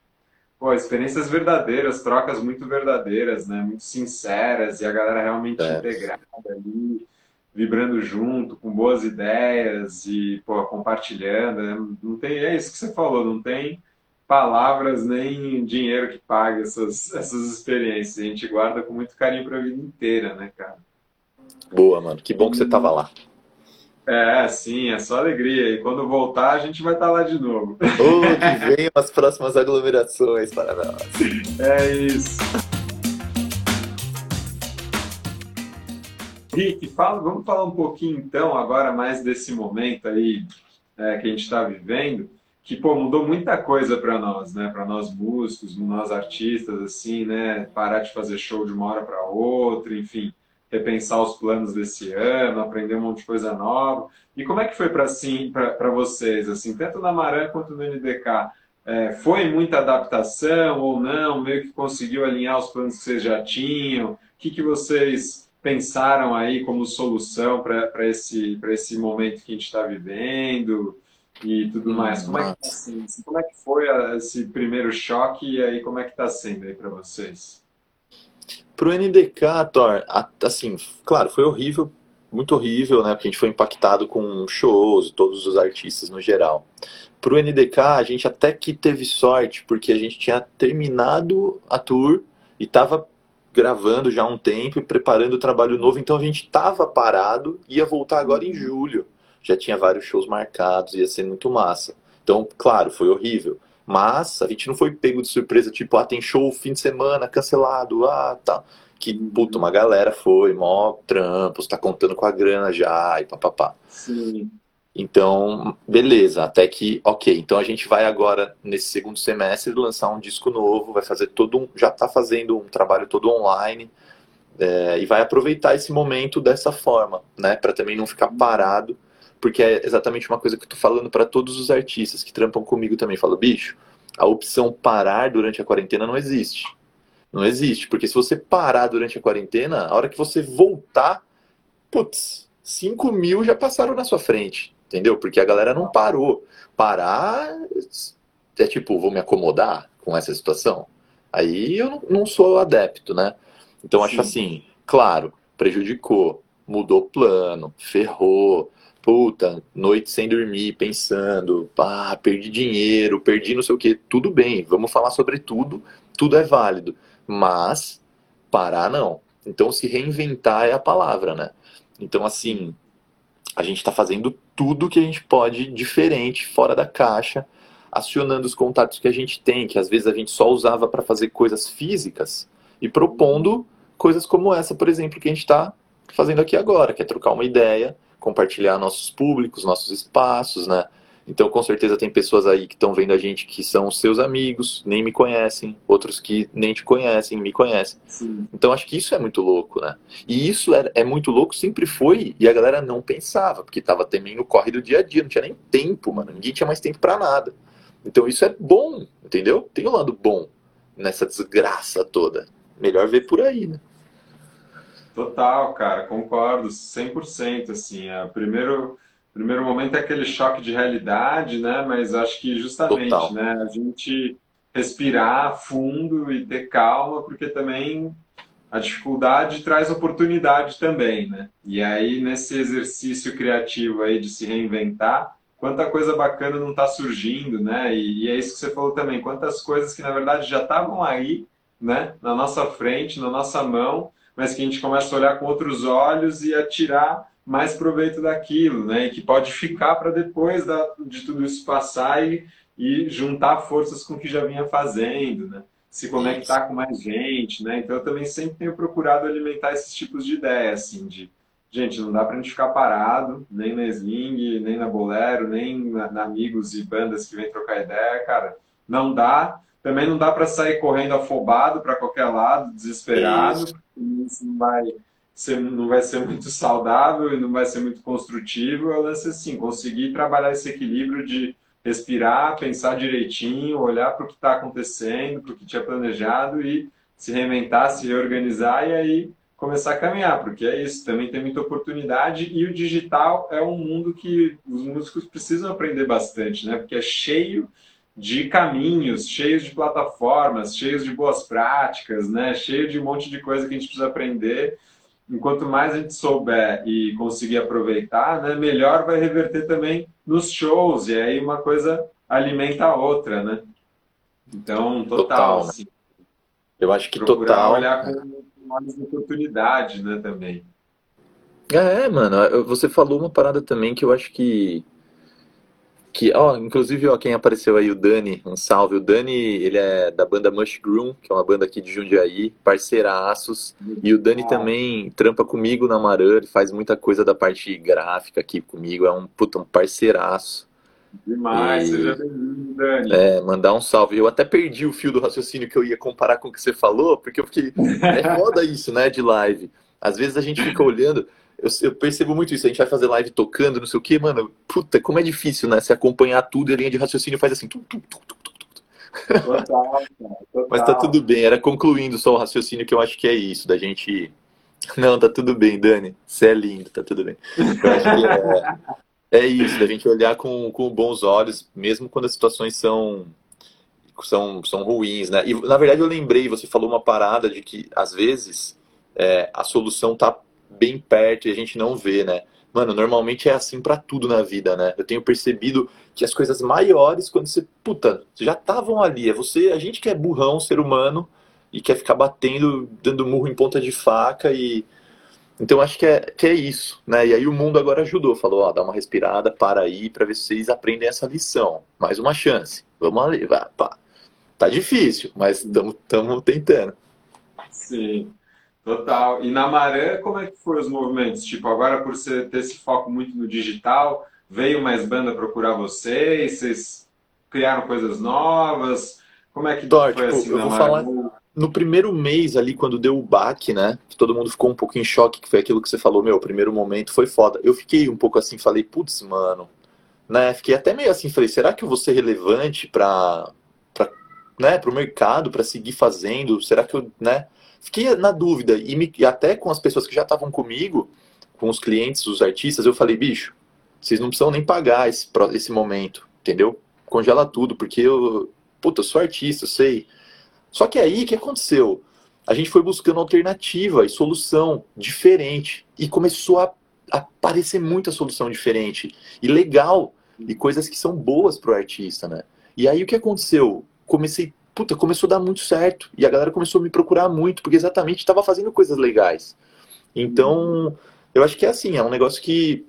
pô, experiências verdadeiras, trocas muito verdadeiras, né? Muito sinceras e a galera realmente é. integrada ali, vibrando junto, com boas ideias e pô, compartilhando. Né? Não tem, é isso que você falou, não tem palavras nem dinheiro que pague essas, essas experiências. A gente guarda com muito carinho para a vida inteira, né, cara? Boa, mano. Que bom que você tava lá. É, sim, é só alegria. E quando voltar, a gente vai estar tá lá de novo. Oh, que venham as próximas aglomerações para nós. É isso. Rick, fala, vamos falar um pouquinho então agora mais desse momento aí é, que a gente está vivendo que pô, mudou muita coisa para nós, né? Para nós músicos, nós artistas, assim, né? Parar de fazer show de uma hora para outra, enfim, repensar os planos desse ano, aprender um monte de coisa nova. E como é que foi para assim, para vocês, assim, tanto na Maran quanto no NDK? É, foi muita adaptação ou não? Meio que conseguiu alinhar os planos que vocês já tinham? O que, que vocês pensaram aí como solução para esse, esse momento que a gente está vivendo? e tudo mais. Como é, que, assim, como é que foi esse primeiro choque e aí como é que está sendo aí para vocês? Pro NDK, Thor, assim, claro, foi horrível, muito horrível, né? Porque a gente foi impactado com shows, todos os artistas no geral. Pro NDK, a gente até que teve sorte, porque a gente tinha terminado a tour e estava gravando já há um tempo e preparando o trabalho novo, então a gente estava parado, ia voltar agora em julho já tinha vários shows marcados, ia ser muito massa. Então, claro, foi horrível. Mas a gente não foi pego de surpresa, tipo, ah, tem show fim de semana, cancelado, ah, tá. Que, puta, uma galera foi, mó trampos, tá contando com a grana já, e papapá. Sim. Então, beleza, até que, ok, então a gente vai agora, nesse segundo semestre, lançar um disco novo, vai fazer todo um, já tá fazendo um trabalho todo online, é, e vai aproveitar esse momento dessa forma, né, para também não ficar parado porque é exatamente uma coisa que eu tô falando para todos os artistas que trampam comigo também. Falo, bicho, a opção parar durante a quarentena não existe. Não existe, porque se você parar durante a quarentena, a hora que você voltar, putz, 5 mil já passaram na sua frente, entendeu? Porque a galera não parou. Parar é tipo, vou me acomodar com essa situação. Aí eu não sou adepto, né? Então Sim. acho assim, claro, prejudicou, mudou plano, ferrou, puta, noite sem dormir, pensando, pá, perdi dinheiro, perdi não sei o que, tudo bem, vamos falar sobre tudo, tudo é válido, mas parar não. Então se reinventar é a palavra, né? Então assim, a gente está fazendo tudo que a gente pode diferente, fora da caixa, acionando os contatos que a gente tem, que às vezes a gente só usava para fazer coisas físicas, e propondo coisas como essa, por exemplo, que a gente está fazendo aqui agora, que é trocar uma ideia compartilhar nossos públicos, nossos espaços, né? Então, com certeza, tem pessoas aí que estão vendo a gente que são seus amigos, nem me conhecem, outros que nem te conhecem, me conhecem. Sim. Então, acho que isso é muito louco, né? E isso é, é muito louco, sempre foi, e a galera não pensava, porque tava também no corre do dia a dia, não tinha nem tempo, mano. Ninguém tinha mais tempo para nada. Então, isso é bom, entendeu? Tem um lado bom nessa desgraça toda. Melhor ver por aí, né? Total, cara, concordo, 100%, assim, é, primeiro, primeiro momento é aquele choque de realidade, né, mas acho que justamente, Total. né, a gente respirar fundo e ter calma, porque também a dificuldade traz oportunidade também, né, e aí nesse exercício criativo aí de se reinventar, quanta coisa bacana não está surgindo, né? E, e, é isso que você falou também, quantas coisas que na verdade já estavam aí, né? Na nossa frente, na nossa mão, mas que a gente começa a olhar com outros olhos e a tirar mais proveito daquilo, né? E que pode ficar para depois da, de tudo isso passar e, e juntar forças com o que já vinha fazendo, né? Se conectar com mais gente, né? Então eu também sempre tenho procurado alimentar esses tipos de ideias, assim, de gente, não dá para a gente ficar parado, nem na Sling, nem na Bolero, nem na, na, Amigos e bandas que vêm trocar ideia, cara. Não dá. Também não dá para sair correndo afobado para qualquer lado, desesperado. Isso. isso não vai não vai ser muito saudável e não vai ser muito construtivo. Eu lance assim, conseguir trabalhar esse equilíbrio de respirar, pensar direitinho, olhar para o que está acontecendo, para o que tinha planejado e se reinventar, se reorganizar e aí começar a caminhar, porque é isso, também tem muita oportunidade e o digital é um mundo que os músicos precisam aprender bastante, né? Porque é cheio de caminhos, cheios de plataformas, cheios de boas práticas, né? Cheio de um monte de coisa que a gente precisa aprender. Enquanto mais a gente souber e conseguir aproveitar, né, melhor vai reverter também nos shows, e aí uma coisa alimenta a outra, né? Então, total, total né? assim. Eu acho que total. olhar com mais oportunidade, né, também. É, mano, você falou uma parada também que eu acho que que, ó, inclusive, ó, quem apareceu aí, o Dani, um salve. O Dani, ele é da banda Mushroom, que é uma banda aqui de Jundiaí, parceiraços. E o Dani também trampa comigo na Maran, ele faz muita coisa da parte gráfica aqui comigo, é um, puta, um parceiraço. Demais, e... seja bem-vindo, Dani. É, mandar um salve. Eu até perdi o fio do raciocínio que eu ia comparar com o que você falou, porque eu fiquei. É foda isso, né, de live. Às vezes a gente fica olhando. Eu, eu, percebo muito isso. A gente vai fazer live tocando, não sei o quê, mano. Puta, como é difícil, né? Se acompanhar tudo e a linha de raciocínio faz assim. Tum, tum, tum, total, total. Mas tá tudo bem. Era concluindo só o raciocínio que eu acho que é isso, da gente. Não, tá tudo bem, Dani. Você é lindo, tá tudo bem. Eu acho que é, é isso, da gente olhar com, com bons olhos, mesmo quando as situações são, são, são ruins, né? E, na verdade, eu lembrei, você falou uma parada de que, às vezes, é, a solução tá bem perto e a gente não vê, né? Mano, normalmente é assim para tudo na vida, né? Eu tenho percebido que as coisas maiores, quando você, puta, já estavam ali. É você, a gente que é burrão, ser humano, e quer ficar batendo, dando murro em ponta de faca e então acho que é, que é isso, né? E aí o mundo agora ajudou, falou, ó, dá uma respirada, para aí, para ver se vocês aprendem essa lição. Mais uma chance. Vamos ali, vai, pá. Tá difícil, mas estamos tentando. Sim, total. E na Maré, como é que foram os movimentos? Tipo, agora por você ter esse foco muito no digital, veio mais banda procurar vocês? Vocês criaram coisas novas? Como é que Dor, foi tipo, assim na Maré? No primeiro mês ali, quando deu o baque, né? Que todo mundo ficou um pouco em choque, que foi aquilo que você falou, meu, o primeiro momento foi foda. Eu fiquei um pouco assim, falei, putz, mano, né? Fiquei até meio assim, falei, será que eu vou ser relevante para pra, né, pro mercado, para seguir fazendo? Será que eu, né? Fiquei na dúvida, e, me, e até com as pessoas que já estavam comigo, com os clientes, os artistas, eu falei, bicho, vocês não precisam nem pagar esse, esse momento, entendeu? Congela tudo, porque eu, puta, eu sou artista, eu sei só que aí, o que aconteceu? A gente foi buscando alternativa e solução diferente. E começou a aparecer muita solução diferente e legal. E coisas que são boas pro artista, né? E aí o que aconteceu? Comecei, puta, começou a dar muito certo. E a galera começou a me procurar muito, porque exatamente estava fazendo coisas legais. Então, eu acho que é assim, é um negócio que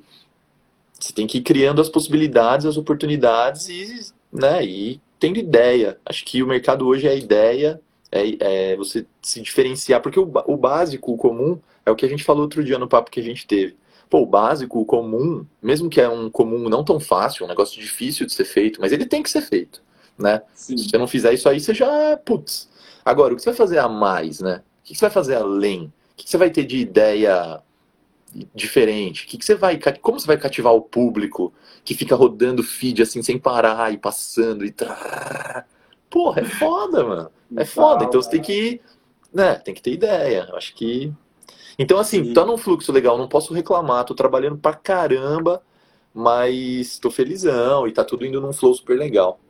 você tem que ir criando as possibilidades, as oportunidades e, né, e tendo ideia. Acho que o mercado hoje é ideia, é, é você se diferenciar, porque o, o, básico, o comum, é o que a gente falou outro dia no papo que a gente teve. Pô, o básico, o comum, mesmo que é um comum não tão fácil, um negócio difícil de ser feito, mas ele tem que ser feito, né? Sim. Se você não fizer isso aí, você já, putz. Agora, o que você vai fazer a mais, né? O que você vai fazer além? O que você vai ter de ideia diferente? Que que você vai, como você vai cativar o público que fica rodando feed assim sem parar e passando e. Porra, é foda, mano. É foda. Então você tem que, né, tem que ter ideia. Acho que Então assim, tá num fluxo legal, não posso reclamar, tô trabalhando pra caramba, mas tô felizão e tá tudo indo num flow super legal.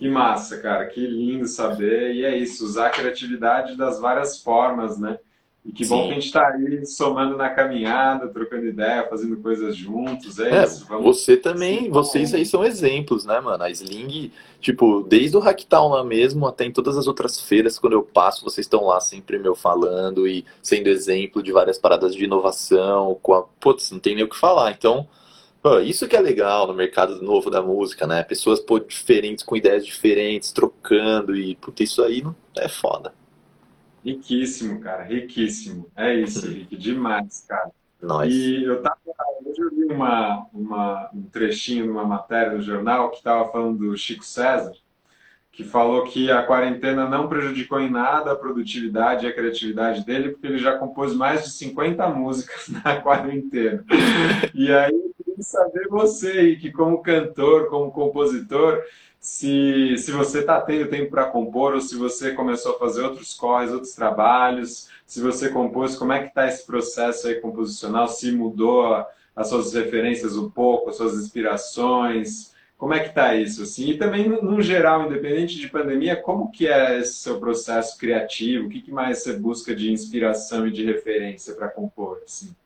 Que massa, cara, que lindo saber. E é isso, usar a criatividade das várias formas, né? E que bom que a gente está aí somando na caminhada, trocando ideia, fazendo coisas juntos, é, é isso. Vamos... Você também, Sim, vocês aí são exemplos, né, mano? A Sling, tipo, desde o Hacktown lá mesmo até em todas as outras feiras, quando eu passo, vocês estão lá sempre meu falando e sendo exemplo de várias paradas de inovação, com a... Putz, não tem nem o que falar. Então, pô, isso que é legal no mercado novo da música, né? Pessoas pô, diferentes, com ideias diferentes, trocando e, puta, isso aí não é foda. Riquíssimo, cara, riquíssimo. É isso, uhum. Rick, demais, cara. Nice. E eu tava, hoje eu vi uma, uma, um trechinho de uma matéria no jornal que estava falando do Chico César, que falou que a quarentena não prejudicou em nada a produtividade e a criatividade dele, porque ele já compôs mais de 50 músicas na quarentena. E aí queria saber você, Rick, como cantor, como compositor, se, se você está tendo tempo para compor ou se você começou a fazer outros corres, outros trabalhos, se você compôs, como é que está esse processo aí composicional, se mudou as suas referências um pouco, as suas inspirações, como é que está isso? Assim? E também, no geral, independente de pandemia, como que é esse seu processo criativo? O que, que mais você busca de inspiração e de referência para compor? Assim?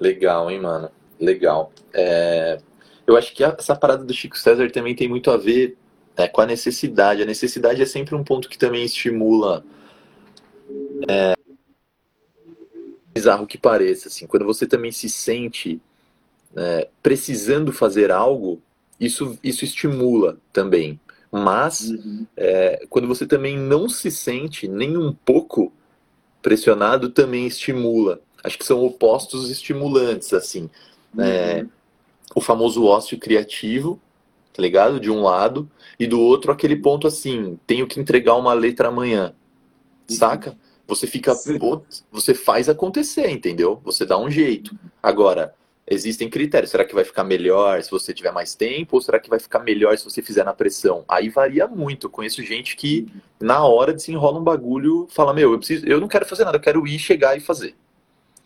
Legal, hein, mano? Legal. É, eu acho que essa parada do Chico César também tem muito a ver né, com a necessidade. A necessidade é sempre um ponto que também estimula. É, bizarro que pareça, assim, quando você também se sente é, precisando fazer algo, isso, isso estimula também. Mas uhum. é, quando você também não se sente nem um pouco pressionado, também estimula. Acho que são opostos estimulantes, assim. É, uhum o famoso ócio criativo, tá ligado? De um lado, e do outro aquele ponto assim, tenho que entregar uma letra amanhã. Saca? Você fica, pô, você faz acontecer, entendeu? Você dá um jeito. Agora, existem critérios. Será que vai ficar melhor se você tiver mais tempo? Ou será que vai ficar melhor se você fizer na pressão? Aí varia muito. Eu conheço gente que, na hora desenrola um bagulho, fala: Meu, eu, preciso, eu não quero fazer nada, eu quero ir, chegar e fazer.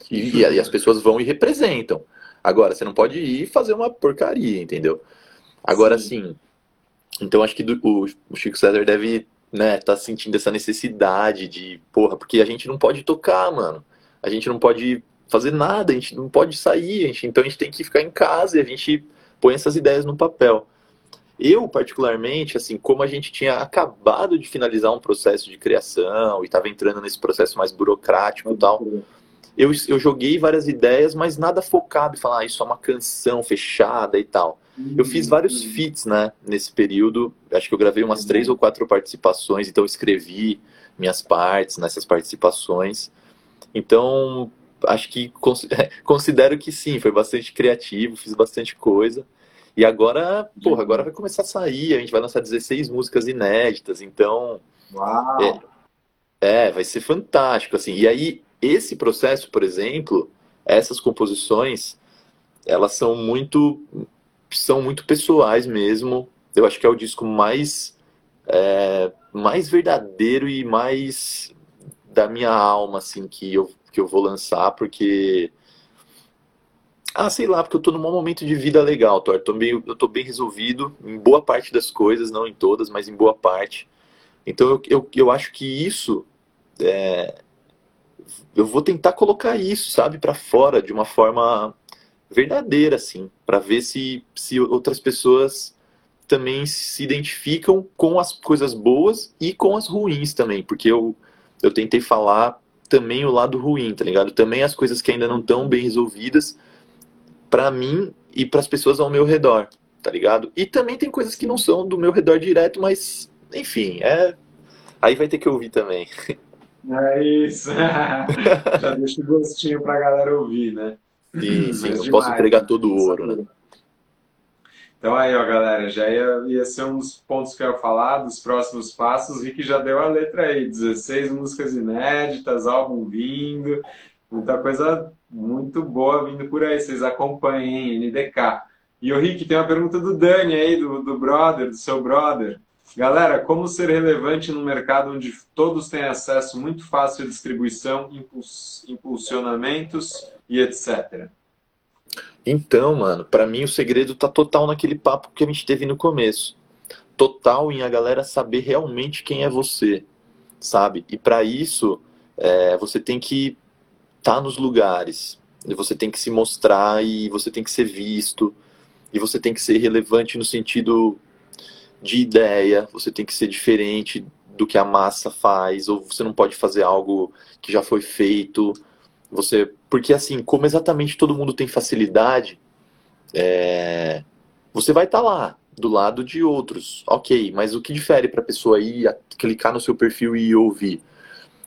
E, e as pessoas vão e representam. Agora, você não pode ir fazer uma porcaria, entendeu? Agora sim. Então acho que do, o, o, Chico César deve, né, tá sentindo essa necessidade de, porra, porque a gente não pode tocar, mano. A gente não pode fazer nada, a gente não pode sair, a gente, então a gente tem que ficar em casa e a gente põe essas ideias no papel. Eu, particularmente, assim, como a gente tinha acabado de finalizar um processo de criação e estava entrando nesse processo mais burocrático e tal, eu, eu joguei várias ideias, mas nada focado em falar, ah, isso é uma canção fechada e tal. Eu fiz uhum. vários feats, né, nesse período. Acho que eu gravei umas três ou quatro participações, então escrevi minhas partes nessas participações. Então, acho que considero que sim, foi bastante criativo, fiz bastante coisa. E agora, porra, agora vai começar a sair, a gente vai lançar 16 músicas inéditas, então. Uau! É, é vai ser fantástico, assim. E aí, esse processo, por exemplo, essas composições, elas são muito são muito pessoais mesmo. Eu acho que é o disco mais é, mais verdadeiro e mais da minha alma assim que eu que eu vou lançar porque ah, sei lá, porque eu tô num momento de vida legal, Thor. Tô bem, eu tô bem resolvido em boa parte das coisas, não em todas, mas em boa parte. Então eu, eu, eu acho que isso é, eu vou tentar colocar isso, sabe, para fora de uma forma verdadeira, assim, para ver se, se outras pessoas também se identificam com as coisas boas e com as ruins também, porque eu, eu tentei falar também o lado ruim, tá ligado? Também as coisas que ainda não estão bem resolvidas para mim e para as pessoas ao meu redor, tá ligado? E também tem coisas que não são do meu redor direto, mas enfim, é aí vai ter que ouvir também. É isso. Já deixa o gostinho pra galera ouvir, né? Sim, sim, não posso entregar todo o ouro, né? Então aí, ó, galera, já ia, ia ser um dos pontos que eu ia falar, dos próximos passos. Vi que já deu a letra aí, 16 músicas inéditas, álbum vindo, muita coisa muito boa vindo por aí. Vocês acompanhem, NDK. E o Rick, tem uma pergunta do Dani aí, do, do brother, do seu brother. Galera, como ser relevante num mercado onde todos têm acesso muito fácil à distribuição, impuls impulsionamentos e etc. Então, mano, para mim o segredo tá total naquele papo que a gente teve no começo. Total em a galera saber realmente quem é você, sabe? E para isso, é, você tem que estar tá nos lugares, você tem que se mostrar e você tem que ser visto, e você tem que ser relevante no sentido de ideia, você tem que ser diferente do que a massa faz, ou você não pode fazer algo que já foi feito. Você, porque assim, como exatamente todo mundo tem facilidade, é, você vai estar tá lá do lado de outros, ok. Mas o que difere para a pessoa ir clicar no seu perfil e ouvir?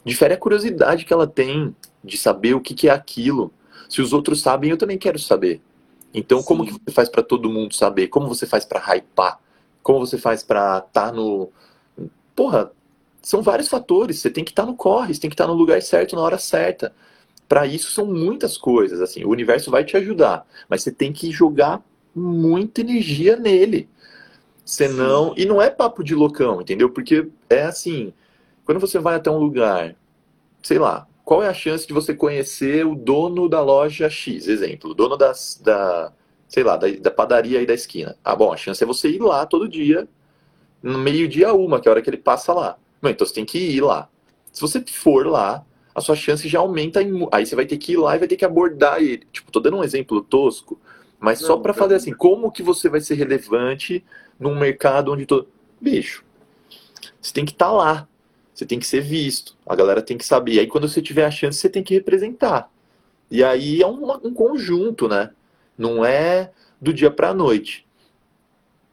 Difere a curiosidade que ela tem de saber o que, que é aquilo. Se os outros sabem, eu também quero saber. Então, Sim. como que você faz para todo mundo saber? Como você faz para hypar? Como você faz para estar tá no. Porra, são vários fatores. Você tem que estar tá no corre, você tem que estar tá no lugar certo na hora certa. Para isso são muitas coisas. Assim, o universo vai te ajudar, mas você tem que jogar muita energia nele. Senão. Sim. E não é papo de loucão, entendeu? Porque é assim. Quando você vai até um lugar, sei lá, qual é a chance de você conhecer o dono da loja X, exemplo, o dono das, da, sei lá, da, da padaria aí da esquina? Ah, bom, a chance é você ir lá todo dia, no meio-dia uma, que é a hora que ele passa lá. Não, então você tem que ir lá. Se você for lá, a sua chance já aumenta. Em... Aí você vai ter que ir lá e vai ter que abordar ele. Tipo, tô dando um exemplo tosco, mas Não, só para fazer assim, como que você vai ser relevante num mercado onde todo. Bicho, você tem que estar tá lá. Você tem que ser visto. A galera tem que saber. E aí, quando você tiver a chance, você tem que representar. E aí é um, um conjunto, né? Não é do dia para a noite.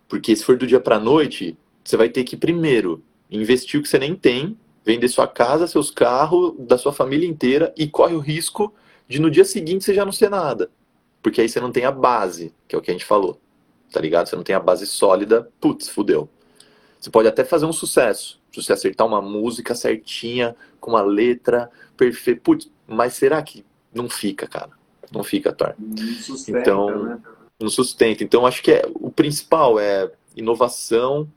Porque se for do dia para a noite, você vai ter que primeiro investir o que você nem tem, vender sua casa, seus carros, da sua família inteira e corre o risco de no dia seguinte você já não ser nada. Porque aí você não tem a base, que é o que a gente falou. Tá ligado? Você não tem a base sólida, putz, fudeu. Você pode até fazer um sucesso. Se você acertar uma música certinha, com uma letra perfeita. Putz, mas será que não fica, cara? Não fica, Thor. então, né? não sustenta. Então, acho que é, o principal é inovação,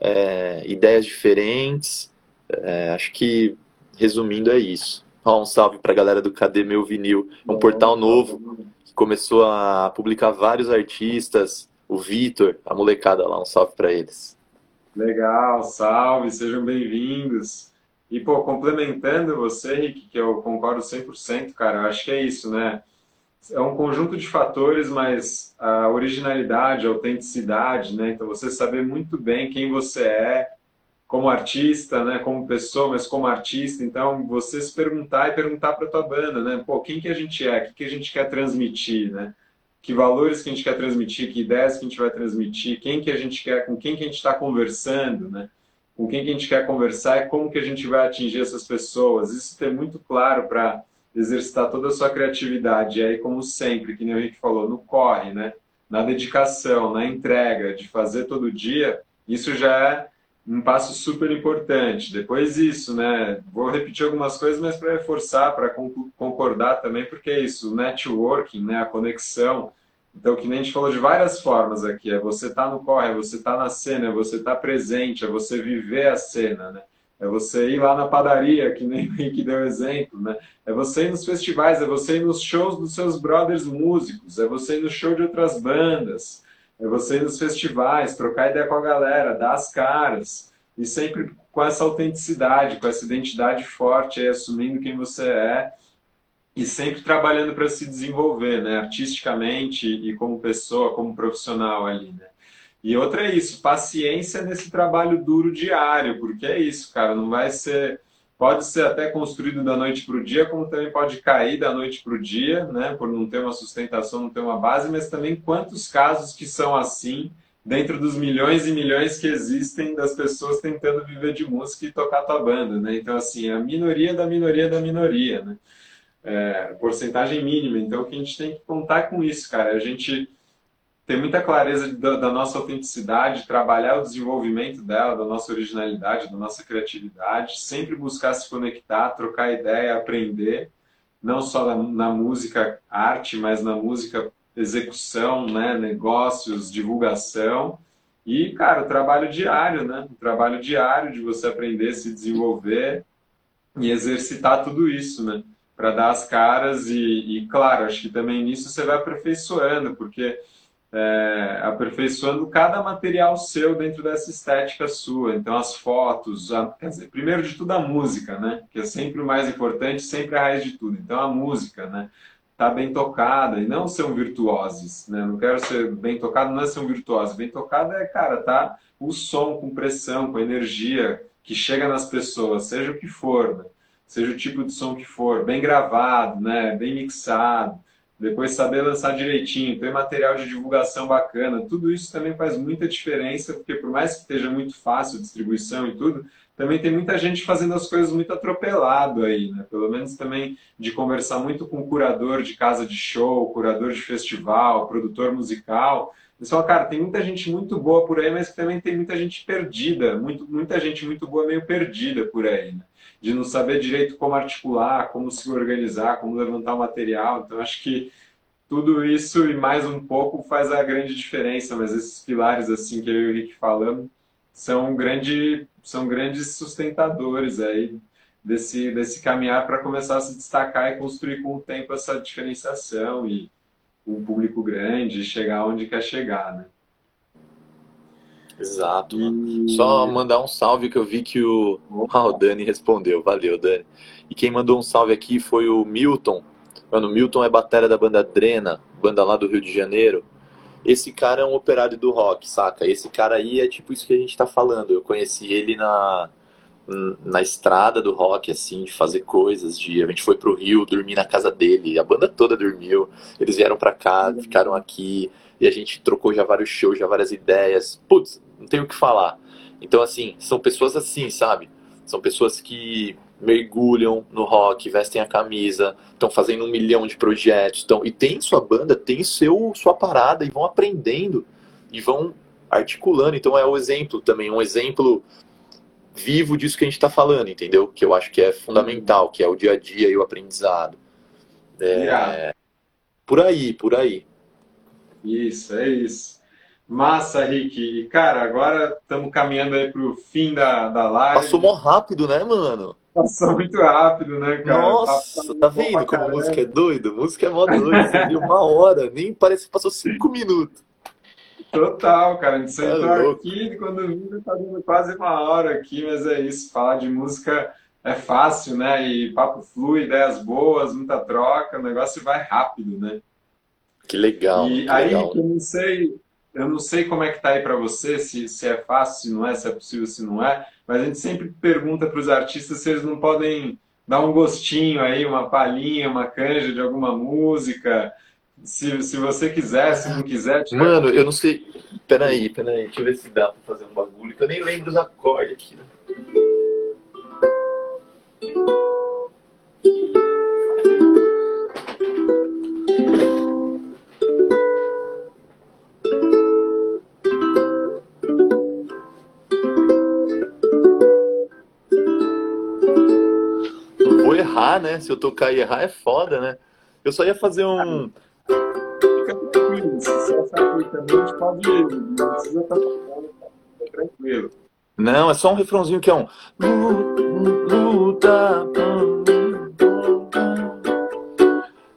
é, ideias diferentes. É, acho que, resumindo, é isso. Ó, um salve para a galera do Cadê Meu Vinil. É um portal novo que começou a publicar vários artistas. O Vitor, a molecada lá, um salve para eles. Legal, salve, sejam bem-vindos. E, pô, complementando você, Rick, que eu concordo 100%, cara, acho que é isso, né? É um conjunto de fatores, mas a originalidade, a autenticidade, né? Então você saber muito bem quem você é como artista, né? Como pessoa, mas como artista. Então você se perguntar e perguntar para tua banda, né? Pô, quem que a gente é? O que, que a gente quer transmitir, né? Que valores que a gente quer transmitir? Que ideias que a gente vai transmitir? Quem que a gente quer? Com quem que a gente está conversando, né? Com quem que a gente quer conversar e como que a gente vai atingir essas pessoas? Isso ter muito claro para exercitar toda a sua criatividade. E aí, como sempre, que nem o Rick falou, no corre, né? na dedicação, na entrega, de fazer todo dia, isso já é um passo super importante. Depois isso, né? Vou repetir algumas coisas, mas para reforçar, para concordar também, porque é isso, o networking, né? a conexão. Então, que nem a gente falou de várias formas aqui, é você estar tá no corre, é você estar tá na cena, é você estar tá presente, é você viver a cena, né? É você ir lá na padaria, que nem o Rick deu exemplo, né? É você ir nos festivais, é você ir nos shows dos seus brothers músicos, é você ir no show de outras bandas, é você ir nos festivais, trocar ideia com a galera, dar as caras, e sempre com essa autenticidade, com essa identidade forte, aí, assumindo quem você é, e sempre trabalhando para se desenvolver, né? Artisticamente e como pessoa, como profissional ali, né? E outra é isso, paciência nesse trabalho duro diário, porque é isso, cara, não vai ser. Pode ser até construído da noite para o dia, como também pode cair da noite para o dia, né? Por não ter uma sustentação, não ter uma base, mas também quantos casos que são assim dentro dos milhões e milhões que existem das pessoas tentando viver de música e tocar tua banda, né? Então, assim, a minoria da minoria da minoria, né? É, porcentagem mínima. Então, o que a gente tem que contar com isso, cara, a gente ter muita clareza da, da, nossa autenticidade, trabalhar o desenvolvimento dela, da nossa originalidade, da nossa criatividade, sempre buscar se conectar, trocar ideia, aprender, não só na, na música arte, mas na música execução, né, negócios, divulgação e, cara, o trabalho diário, né? O trabalho diário de você aprender, se desenvolver e exercitar tudo isso, né? Para dar as caras e, e, claro, acho que também nisso você vai aperfeiçoando, porque é, aperfeiçoando cada material seu dentro dessa estética sua. Então, as fotos, a, quer dizer, primeiro de tudo a música, né? Que é sempre o mais importante, sempre a raiz de tudo. Então, a música, né? Tá bem tocada e não ser um virtuosos, né? Não quero ser bem tocado, não é ser um virtuoso. Bem tocado é, cara, tá o som com pressão, com energia que chega nas pessoas, seja o que for, né? seja o tipo de som que for, bem gravado, né? Bem mixado depois saber lançar direitinho, ter material de divulgação bacana, tudo isso também faz muita diferença, porque por mais que esteja muito fácil distribuição e tudo, também tem muita gente fazendo as coisas muito atropelado aí, né? Pelo menos também de conversar muito com curador de casa de show, curador de festival, produtor musical. Pessoal, cara, tem muita gente muito boa por aí, mas também tem muita gente perdida, muito, muita gente muito boa meio perdida por aí, né? De não saber direito como articular, como se organizar, como levantar o material. Então, acho que tudo isso e mais um pouco faz a grande diferença, mas esses pilares assim que eu e o Rick falamos são, grande, são grandes sustentadores aí desse, desse caminhar para começar a se destacar e construir com o tempo essa diferenciação e um público grande chegar onde quer chegar, né? Exato. E... Só mandar um salve que eu vi que o... Ah, o Dani respondeu. Valeu, Dani. E quem mandou um salve aqui foi o Milton. Mano, o Milton é batera da banda Drena, banda lá do Rio de Janeiro. Esse cara é um operário do rock, saca? Esse cara aí é tipo isso que a gente tá falando. Eu conheci ele na, na estrada do rock, assim, de fazer coisas. De, a gente foi pro Rio, dormir na casa dele. A banda toda dormiu. Eles vieram pra cá, ficaram aqui. E a gente trocou já vários shows, já várias ideias. Putz, não tenho o que falar. Então, assim, são pessoas assim, sabe? São pessoas que mergulham no rock, vestem a camisa, estão fazendo um milhão de projetos, estão e tem sua banda, tem seu sua parada e vão aprendendo e vão articulando. Então é o exemplo também, um exemplo vivo disso que a gente está falando, entendeu? Que eu acho que é fundamental, que é o dia a dia e o aprendizado. É, por aí, por aí. Isso, é isso. Massa, Rick. E, cara, agora estamos caminhando aí para o fim da, da live. Passou mó rápido, né, mano? Passou muito rápido, né, cara? Nossa, tá vendo como a música é doida? Música é mó doida. Você viu uma hora, nem parece que passou cinco minutos. Total, cara. A gente tá sentou é aqui quando viu, tá dando quase uma hora aqui, mas é isso. Falar de música é fácil, né? E papo flui, ideias boas, muita troca, o negócio vai rápido, né? Que legal. E que aí, legal. eu não sei, eu não sei como é que tá aí para você, se, se é fácil, se não é, se é possível, se não é, mas a gente sempre pergunta para os artistas se eles não podem dar um gostinho aí, uma palhinha, uma canja de alguma música. Se, se você quiser, se não quiser. Tiver... Mano, eu não sei. Peraí, peraí, deixa eu ver se dá para fazer um bagulho, que eu nem lembro dos acordes aqui. Né? Errar, né? Se eu tocar e errar é foda, né? Eu só ia fazer um. Fica tranquilo, se também, a gente pode ir. Não precisa estar tocando, tá tranquilo. Não, é só um refrãozinho que é um. Luta.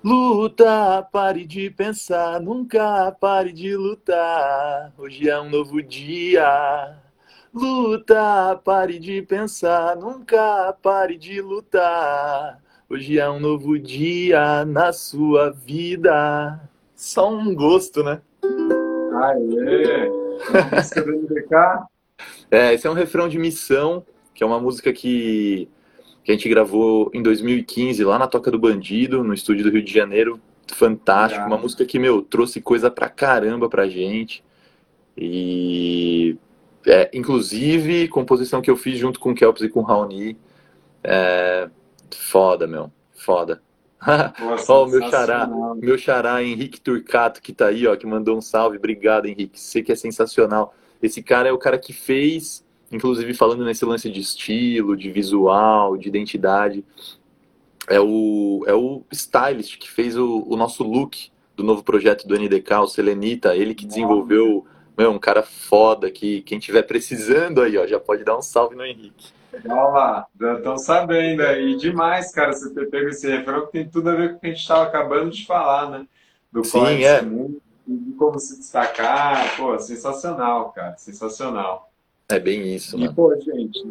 Luta, pare de pensar, nunca pare de lutar. Hoje é um novo dia. Luta, pare de pensar, nunca pare de lutar. Hoje é um novo dia na sua vida. Só um gosto, né? Aê! Música do MDK? É, esse é um refrão de Missão, que é uma música que, que a gente gravou em 2015 lá na Toca do Bandido, no estúdio do Rio de Janeiro. Fantástico, uma música que, meu, trouxe coisa pra caramba pra gente. E é, inclusive, composição que eu fiz junto com o Kelps e com o Raoni. É, foda, meu. Foda. Nossa, ó, oh, meu xará, meu xará Henrique Turcato, que tá aí, ó, que mandou um salve. Obrigado, Henrique. Você que é sensacional. Esse cara é o cara que fez, inclusive falando nesse lance de estilo, de visual, de identidade. É o, é o stylist que fez o, o nosso look do novo projeto do NDK, o Selenita, ele que desenvolveu meu, um cara foda que quem tiver precisando aí, ó, já pode dar um salve no Henrique. Olha lá, estão sabendo aí. Demais, cara, você ter pego esse refrão que tem tudo a ver com o que a gente estava acabando de falar, né? Do Sim, é. de como se destacar. Pô, sensacional, cara, sensacional. É bem isso, mano. E, pô, gente,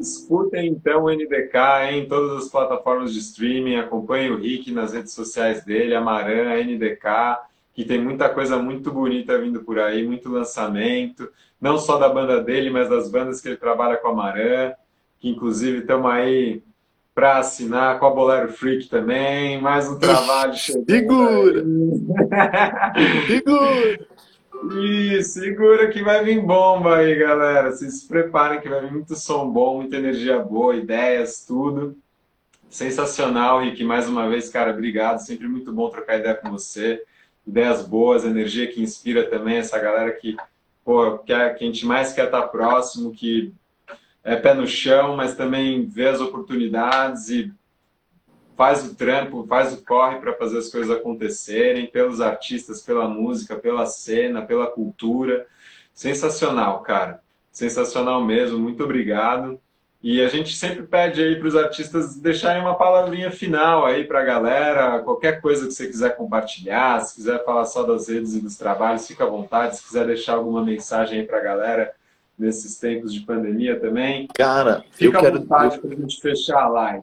escutem então o NDK em todas as plataformas de streaming, acompanhem o Rick nas redes sociais dele, Amaran, NDK, que tem muita coisa muito bonita vindo por aí, muito lançamento, não só da banda dele, mas das bandas que ele trabalha com a Maran, que inclusive estamos aí para assinar com a Bolero Freak também, mais um trabalho chegando. Segura! Segura! Isso, segura que vai vir bomba aí, galera. Vocês se preparem que vai vir muito som bom, muita energia boa, ideias, tudo. Sensacional, Rick. Mais uma vez, cara, obrigado. Sempre muito bom trocar ideia com você ideias boas, energia que inspira também essa galera que, pô, que, a, que a gente mais quer estar próximo, que é pé no chão, mas também vê as oportunidades e faz o trampo, faz o corre para fazer as coisas acontecerem, pelos artistas, pela música, pela cena, pela cultura. Sensacional, cara. Sensacional mesmo. Muito obrigado. E a gente sempre pede aí para os artistas deixarem uma palavrinha final aí para a galera, qualquer coisa que você quiser compartilhar, se quiser falar só das redes e dos trabalhos, fica à vontade, se quiser deixar alguma mensagem aí para a galera nesses tempos de pandemia também. Cara, fica eu quero... à vontade para a gente fechar a live.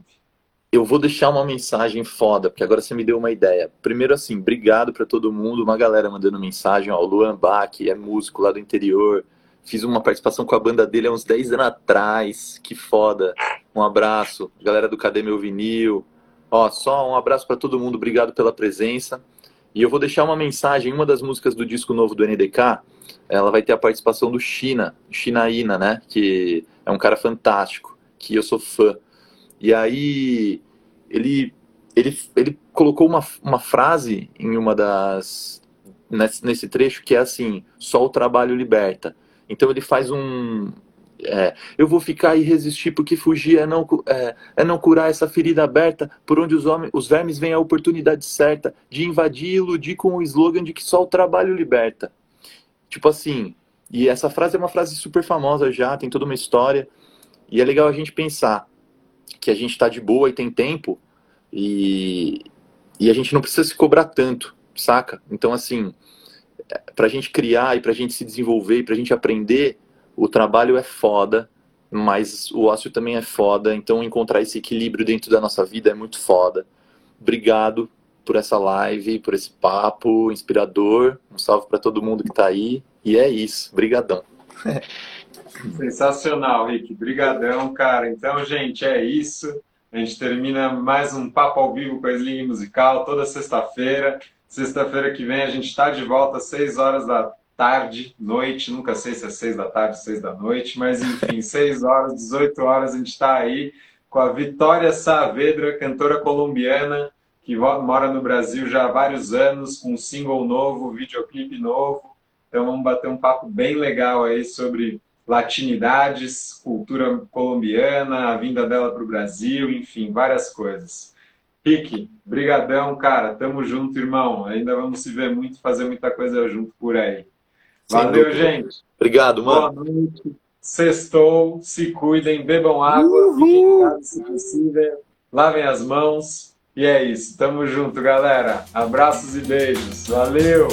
Eu vou deixar uma mensagem foda, porque agora você me deu uma ideia. Primeiro, assim, obrigado para todo mundo, uma galera mandando mensagem, ó, o Luan Bach, é músico lá do interior, Fiz uma participação com a banda dele há uns 10 anos atrás. Que foda. Um abraço. Galera do Cadê Meu Vinil. Ó, só um abraço para todo mundo. Obrigado pela presença. E eu vou deixar uma mensagem. Uma das músicas do disco novo do NDK, ela vai ter a participação do China. Chinaína, né? Que é um cara fantástico. Que eu sou fã. E aí, ele, ele, ele colocou uma, uma frase em uma das. Nesse, nesse trecho que é assim: só o trabalho liberta. Então ele faz um. É, eu vou ficar e resistir porque fugir é não, é, é não curar essa ferida aberta por onde os, homens, os vermes veem a oportunidade certa de invadir e iludir com o slogan de que só o trabalho liberta. Tipo assim, e essa frase é uma frase super famosa já, tem toda uma história. E é legal a gente pensar que a gente está de boa e tem tempo e, e a gente não precisa se cobrar tanto, saca? Então, assim, para a gente criar e para a gente se desenvolver e para a gente aprender, o trabalho é foda, mas o ócio também é foda. Então, encontrar esse equilíbrio dentro da nossa vida é muito foda. Obrigado por essa live, por esse papo inspirador. Um salve para todo mundo que está aí. E é isso. Brigadão. Sensacional, Rick. Brigadão, cara. Então, gente, é isso. A gente termina mais um papo ao vivo com a Sling Musical toda sexta-feira. Sexta-feira que vem a gente está de volta às 6 horas da tarde, noite, nunca sei se é 6 da tarde, 6 da noite, mas enfim, 6 horas, 18 horas a gente está aí com a Vitória Saavedra, cantora colombiana, que mora no Brasil já há vários anos, com um single novo, videoclipe novo. Então vamos bater um papo bem legal aí sobre latinidades, cultura colombiana, a vinda dela para o Brasil, enfim, várias coisas. Rick, brigadão, cara. Tamo junto, irmão. Ainda vamos se ver muito, fazer muita coisa junto por aí. Valeu, gente. Obrigado, mano. Boa noite. Sextou. Se cuidem, bebam água, fiquem em casa se possível. Lavem as mãos. E é isso. Tamo junto, galera. Abraços e beijos. Valeu!